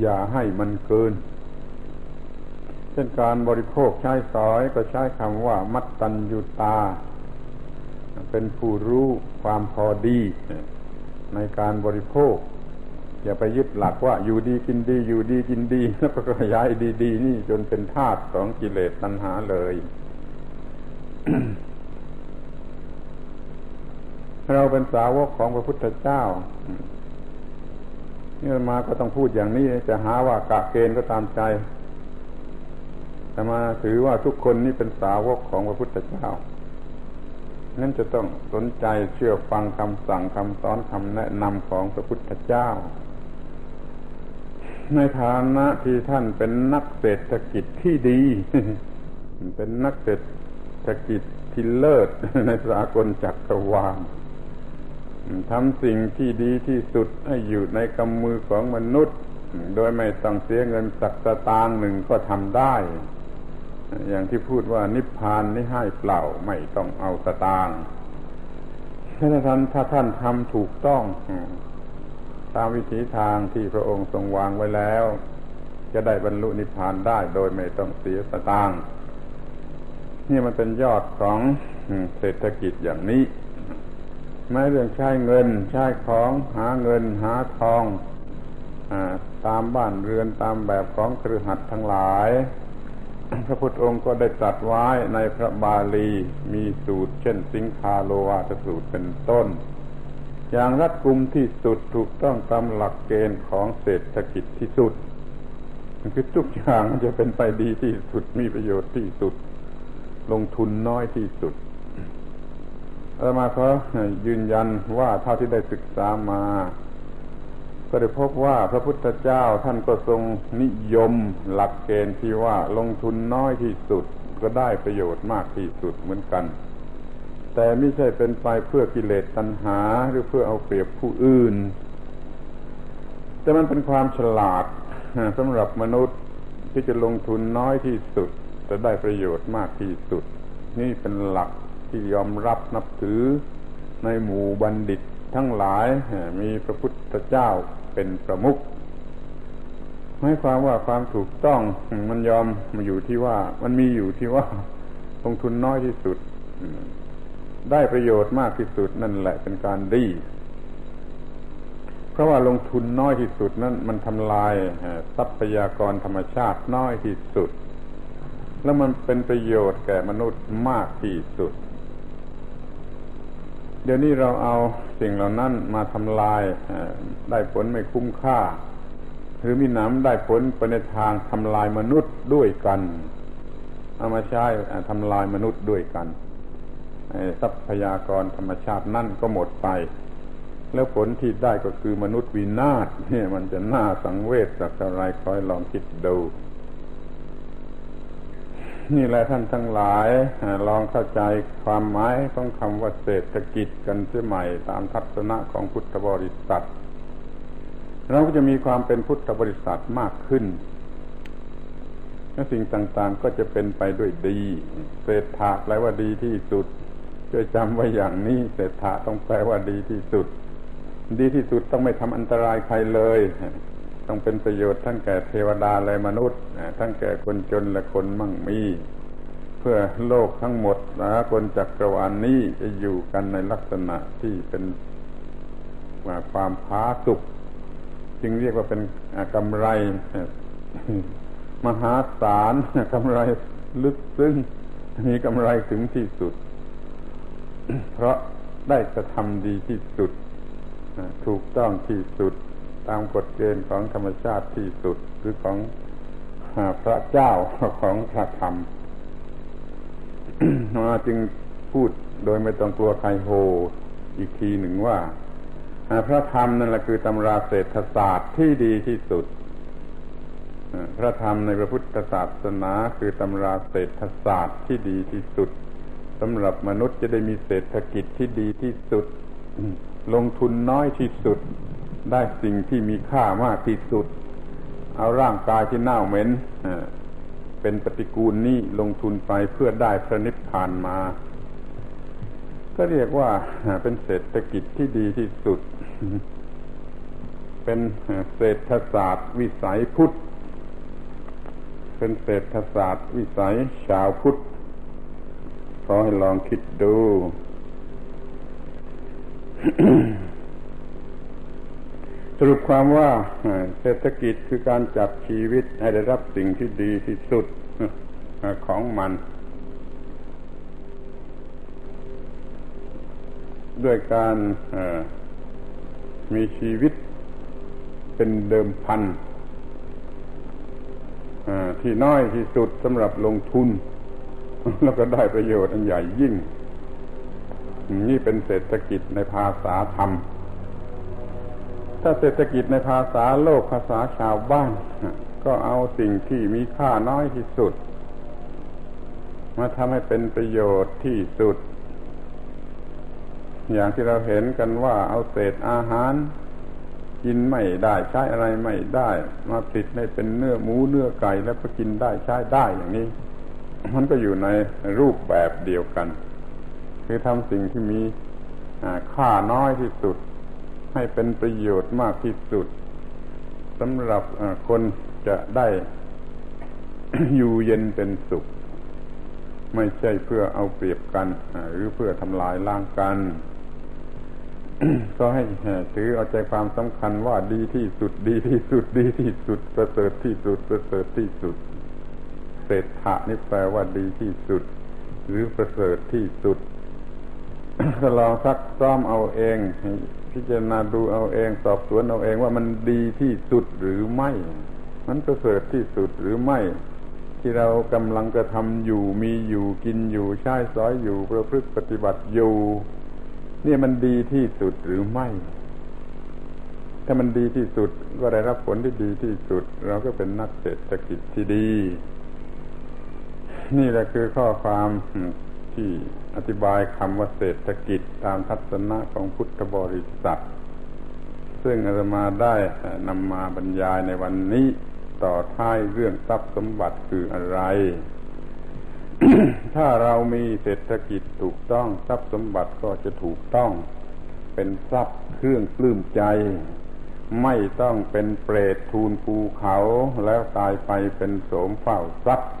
อย่าให้มันเกิน เช่นการบริโภคใช้สอยก็ใช้คำว่า มัตตัญญูตา เป็นผู้รู้ความพอดี ในการบริโภค อย่าไปยึดหลักว่าอยู่ดีกินดี อยู่ดีกินดี แล้วก็ขยายดี ๆ นี่จนเป็นธาตุของกิเลสตัณหาเลย เราเป็นสาวกของพระพุทธเจ้านี่มาก็ต้องพูดอย่างนี้ จะหาว่ากะเกณฑ์ก็ตามใจ แต่มาถือว่าทุกคนนี่เป็นสาวกของพระพุทธเจ้า นั่นจะต้องสนใจเชื่อฟังคำสั่งคำสอนคำแนะนำของพระพุทธเจ้า ในฐานะที่ท่านเป็นนักเศรษฐกิจที่ดี เป็นนักเศรษฐกิจที่เลิศในสากลจักรวาล ทำสิ่งที่ดีที่สุดให้อยู่ในกำมือของมนุษย์ โดยไม่ต้องเสียเงินสักสตางค์หนึ่งก็ทำได้ อย่างที่พูดว่านิพพานนี่ให้เปล่าไม่ต้องเอาสตางค์ถ้าท่านถ้าท่านทำถูกต้อง ตามวิถีทางที่พระองค์ทรงวางไว้แล้ว จะได้บรรลุนิพพานได้โดยไม่ต้องเสียสตางค์นี่มันเป็นยอดของเศรษฐกิจอย่างนี้ ม้เรื่องใช้เงิน ใช้ของหาเงินหาทองอตามบ้านเรือนตามแบบของครือหัดทั้งหลาย พระพุทธองค์ก็ได้ตรัสไว้ในพระบาลีมีสูตร เช่น สิงคาโลวาตสูตรเป็นต้น อย่างรัดกุมที่สุดถูกต้องตามหลักเกณฑ์ของเศรษฐกิจที่สุดคือทุกอย่างจะเป็นไปดีที่สุดมีประโยชน์ที่สุด ลงทุนน้อยที่สุด อามาเขายืนยันว่าเท่าที่ได้ศึกษามา ก็ได้พบว่าพระพุทธเจ้าท่านก็ทรงนิยมหลักเกณฑ์ที่ว่าลงทุนน้อยที่สุดก็ได้ประโยชน์มากที่สุดเหมือนกัน แต่ไม่ใช่เป็นไปเพื่อกิเลสตัณหาหรือเพื่อเอาเปรียบผู้อื่น แต่มันเป็นความฉลาดสำหรับมนุษย์ที่จะลงทุนน้อยที่สุด จะได้ประโยชน์มากที่สุด นี่เป็นหลัก ที่ยอมรับนับถือในหมู่บัณฑิตทั้งหลายมีพระพุทธเจ้าเป็นประมุขหมายความว่าความถูกต้องมันยอมมาอยู่ที่ว่า มันมีอยู่ที่ว่าลงทุนน้อยที่สุด ได้ประโยชน์มากที่สุดนั่นแหละเป็นการดี เพราะว่าลงทุนน้อยที่สุดนั้นมันทำลายทรัพยากรธรรมชาติน้อยที่สุด แล้วมันเป็นประโยชน์แก่มนุษย์มากที่สุด เดี๋ยวนี้เราเอาสิ่งเหล่านั้นมาทำลายได้ผลไม่คุ้มค่า หรือมีหนำได้ผลไปในทางทำลายมนุษย์ด้วยกันเอามาใช้ทำลายมนุษย์ด้วยกันทรัพยากรธรรมชาตินั่นก็หมดไป แล้วผลที่ได้ก็คือมนุษย์วินาศเนี่ยมันจะน่าสังเวชสักอะไรคอยลองคิดดู นี่แหละท่านทั้งหลาย ลองเข้าใจความหมายของคำว่าเศรษฐกิจกันเสียใหม่ตามทัศนะของพุทธบริษัท เราก็จะมีความเป็นพุทธบริษัทมากขึ้นและสิ่งต่างๆก็จะเป็นไปด้วยดี เศรษฐาแปลว่าดีที่สุดช่วยจำไว้อย่างนี้เศรษฐะต้องแปลว่าดีที่สุด ดีที่สุดต้องไม่ทำอันตรายใครเลย ต้องเป็นประโยชน์ทั้งแก่เทวดาและมนุษย์ ทั้งแก่คนจนและคนมั่งมี เพื่อโลกทั้งหมดนะคนจักรวาลนนี้จะอยู่กันในลักษณะที่เป็นความพาสุข จึงเรียกว่าเป็นกำไร มหาศาลกำไรลึกซึ้งมีกำไรถึงที่สุด เพราะได้กระทำดีที่สุด ถูกต้องที่สุด ตามกฎเกณฑ์ของธรรมชาติที่สุดหรือของพระเจ้าของพระธรรมมาจึงพูดโดยไม่ต้องกลัวใครโห อีกทีหนึ่งว่าพระธรรมนั่นแหละคือตำราเศรษฐศาสตร์ที่ดีที่สุดพระธรรมในพระพุทธศาสนาคือตำราเศรษฐศาสตร์ที่ดีที่สุดสำหรับมนุษย์จะได้มีเศรษฐกิจที่ดีที่สุด ลงทุนน้อยที่สุด ได้สิ่งที่มีค่ามากที่สุด เอาร่างกายที่เน่าเหม็นเป็นปฏิกูลนี้ลงทุนไปเพื่อได้พระนิพพานมา ก็เรียกว่าเป็นเศรษฐกิจที่ดีที่สุด เป็นเศรษฐศาสตร์วิสัยพุทธ เป็นเศรษฐศาสตร์วิสัยชาวพุทธขอให้ลองคิดดู รุปความว่าเศรษฐกิจคือการจับชีวิตให้ได้รับสิ่งที่ดีที่สุดของมัน ด้วยการมีชีวิตเป็นเดิมพันที่น้อยที่สุดสำหรับลงทุน แล้วก็ได้ประโยชน์อันใหญ่ยิ่ง นี่เป็นเศรษฐกิจในภาษาธรรม ถ้าเศรษฐกิจในภาษาโลกภาษาชาวบ้าน ก็เอาสิ่งที่มีค่าน้อยที่สุด มาทำให้เป็นประโยชน์ที่สุด อย่างที่เราเห็นกันว่าเอาเศษอาหาร กินไม่ได้ใช้อะไรไม่ได้ มาผลิตให้เป็นเนื้อหมูเนื้อไก่แล้วก็กินได้ใช้ได้อย่างนี้ มันก็อยู่ในรูปแบบเดียวกัน คือทำสิ่งที่มีค่าน้อยที่สุด ให้เป็นประโยชน์มากที่สุดสำหรับคนจะได้อยู่เย็นเป็นสุข ไม่ใช่เพื่อเอาเปรียบกัน หรือเพื่อทำลายล้างกัน ก็ให้ถือเอาใจความสำคัญว่าดีที่สุดดีที่สุดดีที่สุดประเสริฐที่สุดประเสริฐที่สุดเศรษฐะนี่แปลว่าดีที่สุด หรือประเสริฐที่สุดลองซักซ้อมเอาเอง พิจารณาดูเอาเองสอบสวนเอาเองว่ามันดีที่สุดหรือไม่ มันประเสริฐที่สุดหรือไม่ ที่เรากำลังกระทำอยู่มีอยู่กินอยู่ใช้สอยอยู่ประพฤติปฏิบัติอยู่นี่มันดีที่สุดหรือไม่ ถ้ามันดีที่สุดก็ได้รับผลที่ดีที่สุด เราก็เป็นนักเศรษฐกิจที่ดี นี่แหละคือข้อความที่ อธิบายคำว่าเศรษฐกิจตามทัศนะของพุทธบริษัท ซึ่งอาตมาได้นำมาบรรยายในวันนี้ต่อท้ายเรื่องทรัพย์สมบัติคืออะไร ถ้าเรามีเศรษฐกิจถูกต้องทรัพย์สมบัติก็จะถูกต้อง เป็นทรัพย์เครื่องปลื้มใจ ไม่ต้องเป็นเปรตทูลภูเขาแล้วตายไปเป็นโสมเฝ้าทรัพย์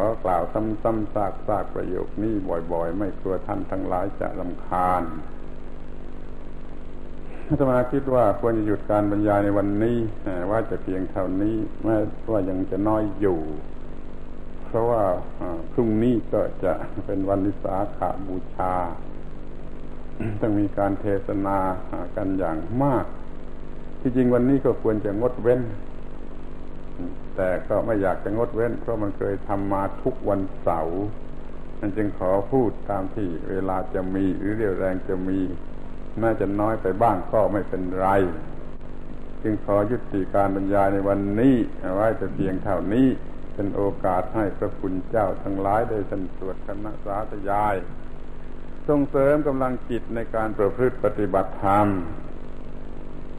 อกล่าวซ้ำๆซากๆประโยคนี้บ่อย ๆ ไม่กลัวท่านทั้งหลายจะลำคาญอาตมาคิดว่าควรจะหยุดการบรรยายในวันนี้ว่าจะเพียงเท่านี้แม้ว่ายังจะน้อยอยู่ เพราะว่าพรุ่งนี้ก็จะเป็นวันวิสาขาบูชา ต้องมีการเทศนากันอย่างมาก ที่จริงวันนี้ก็ควรจะงดเว้น แต่ก็ไม่อยากจะงดเว้น เพราะมันเคยทำมาทุกวันเสาร์มันจึงขอพูดตามที่เวลาจะมีหรือเรียวแรงจะมีน่าจะน้อยไปบ้างก็ไม่เป็นไร จึงขอยุติการบรรยายในวันนี้ไว้จะเพียงเท่านี้เป็นโอกาสให้พระคุณเจ้าทั้งหลายได้สันสวดคณะสาธยาย ส่งเสริมกำลังจิตในการประพฤติปฏิบัติธรรม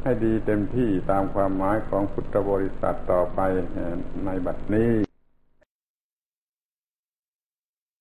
ให้ดีเต็มที่ตามความหมายของพุทธบริษัทต่อไปในบัดนี้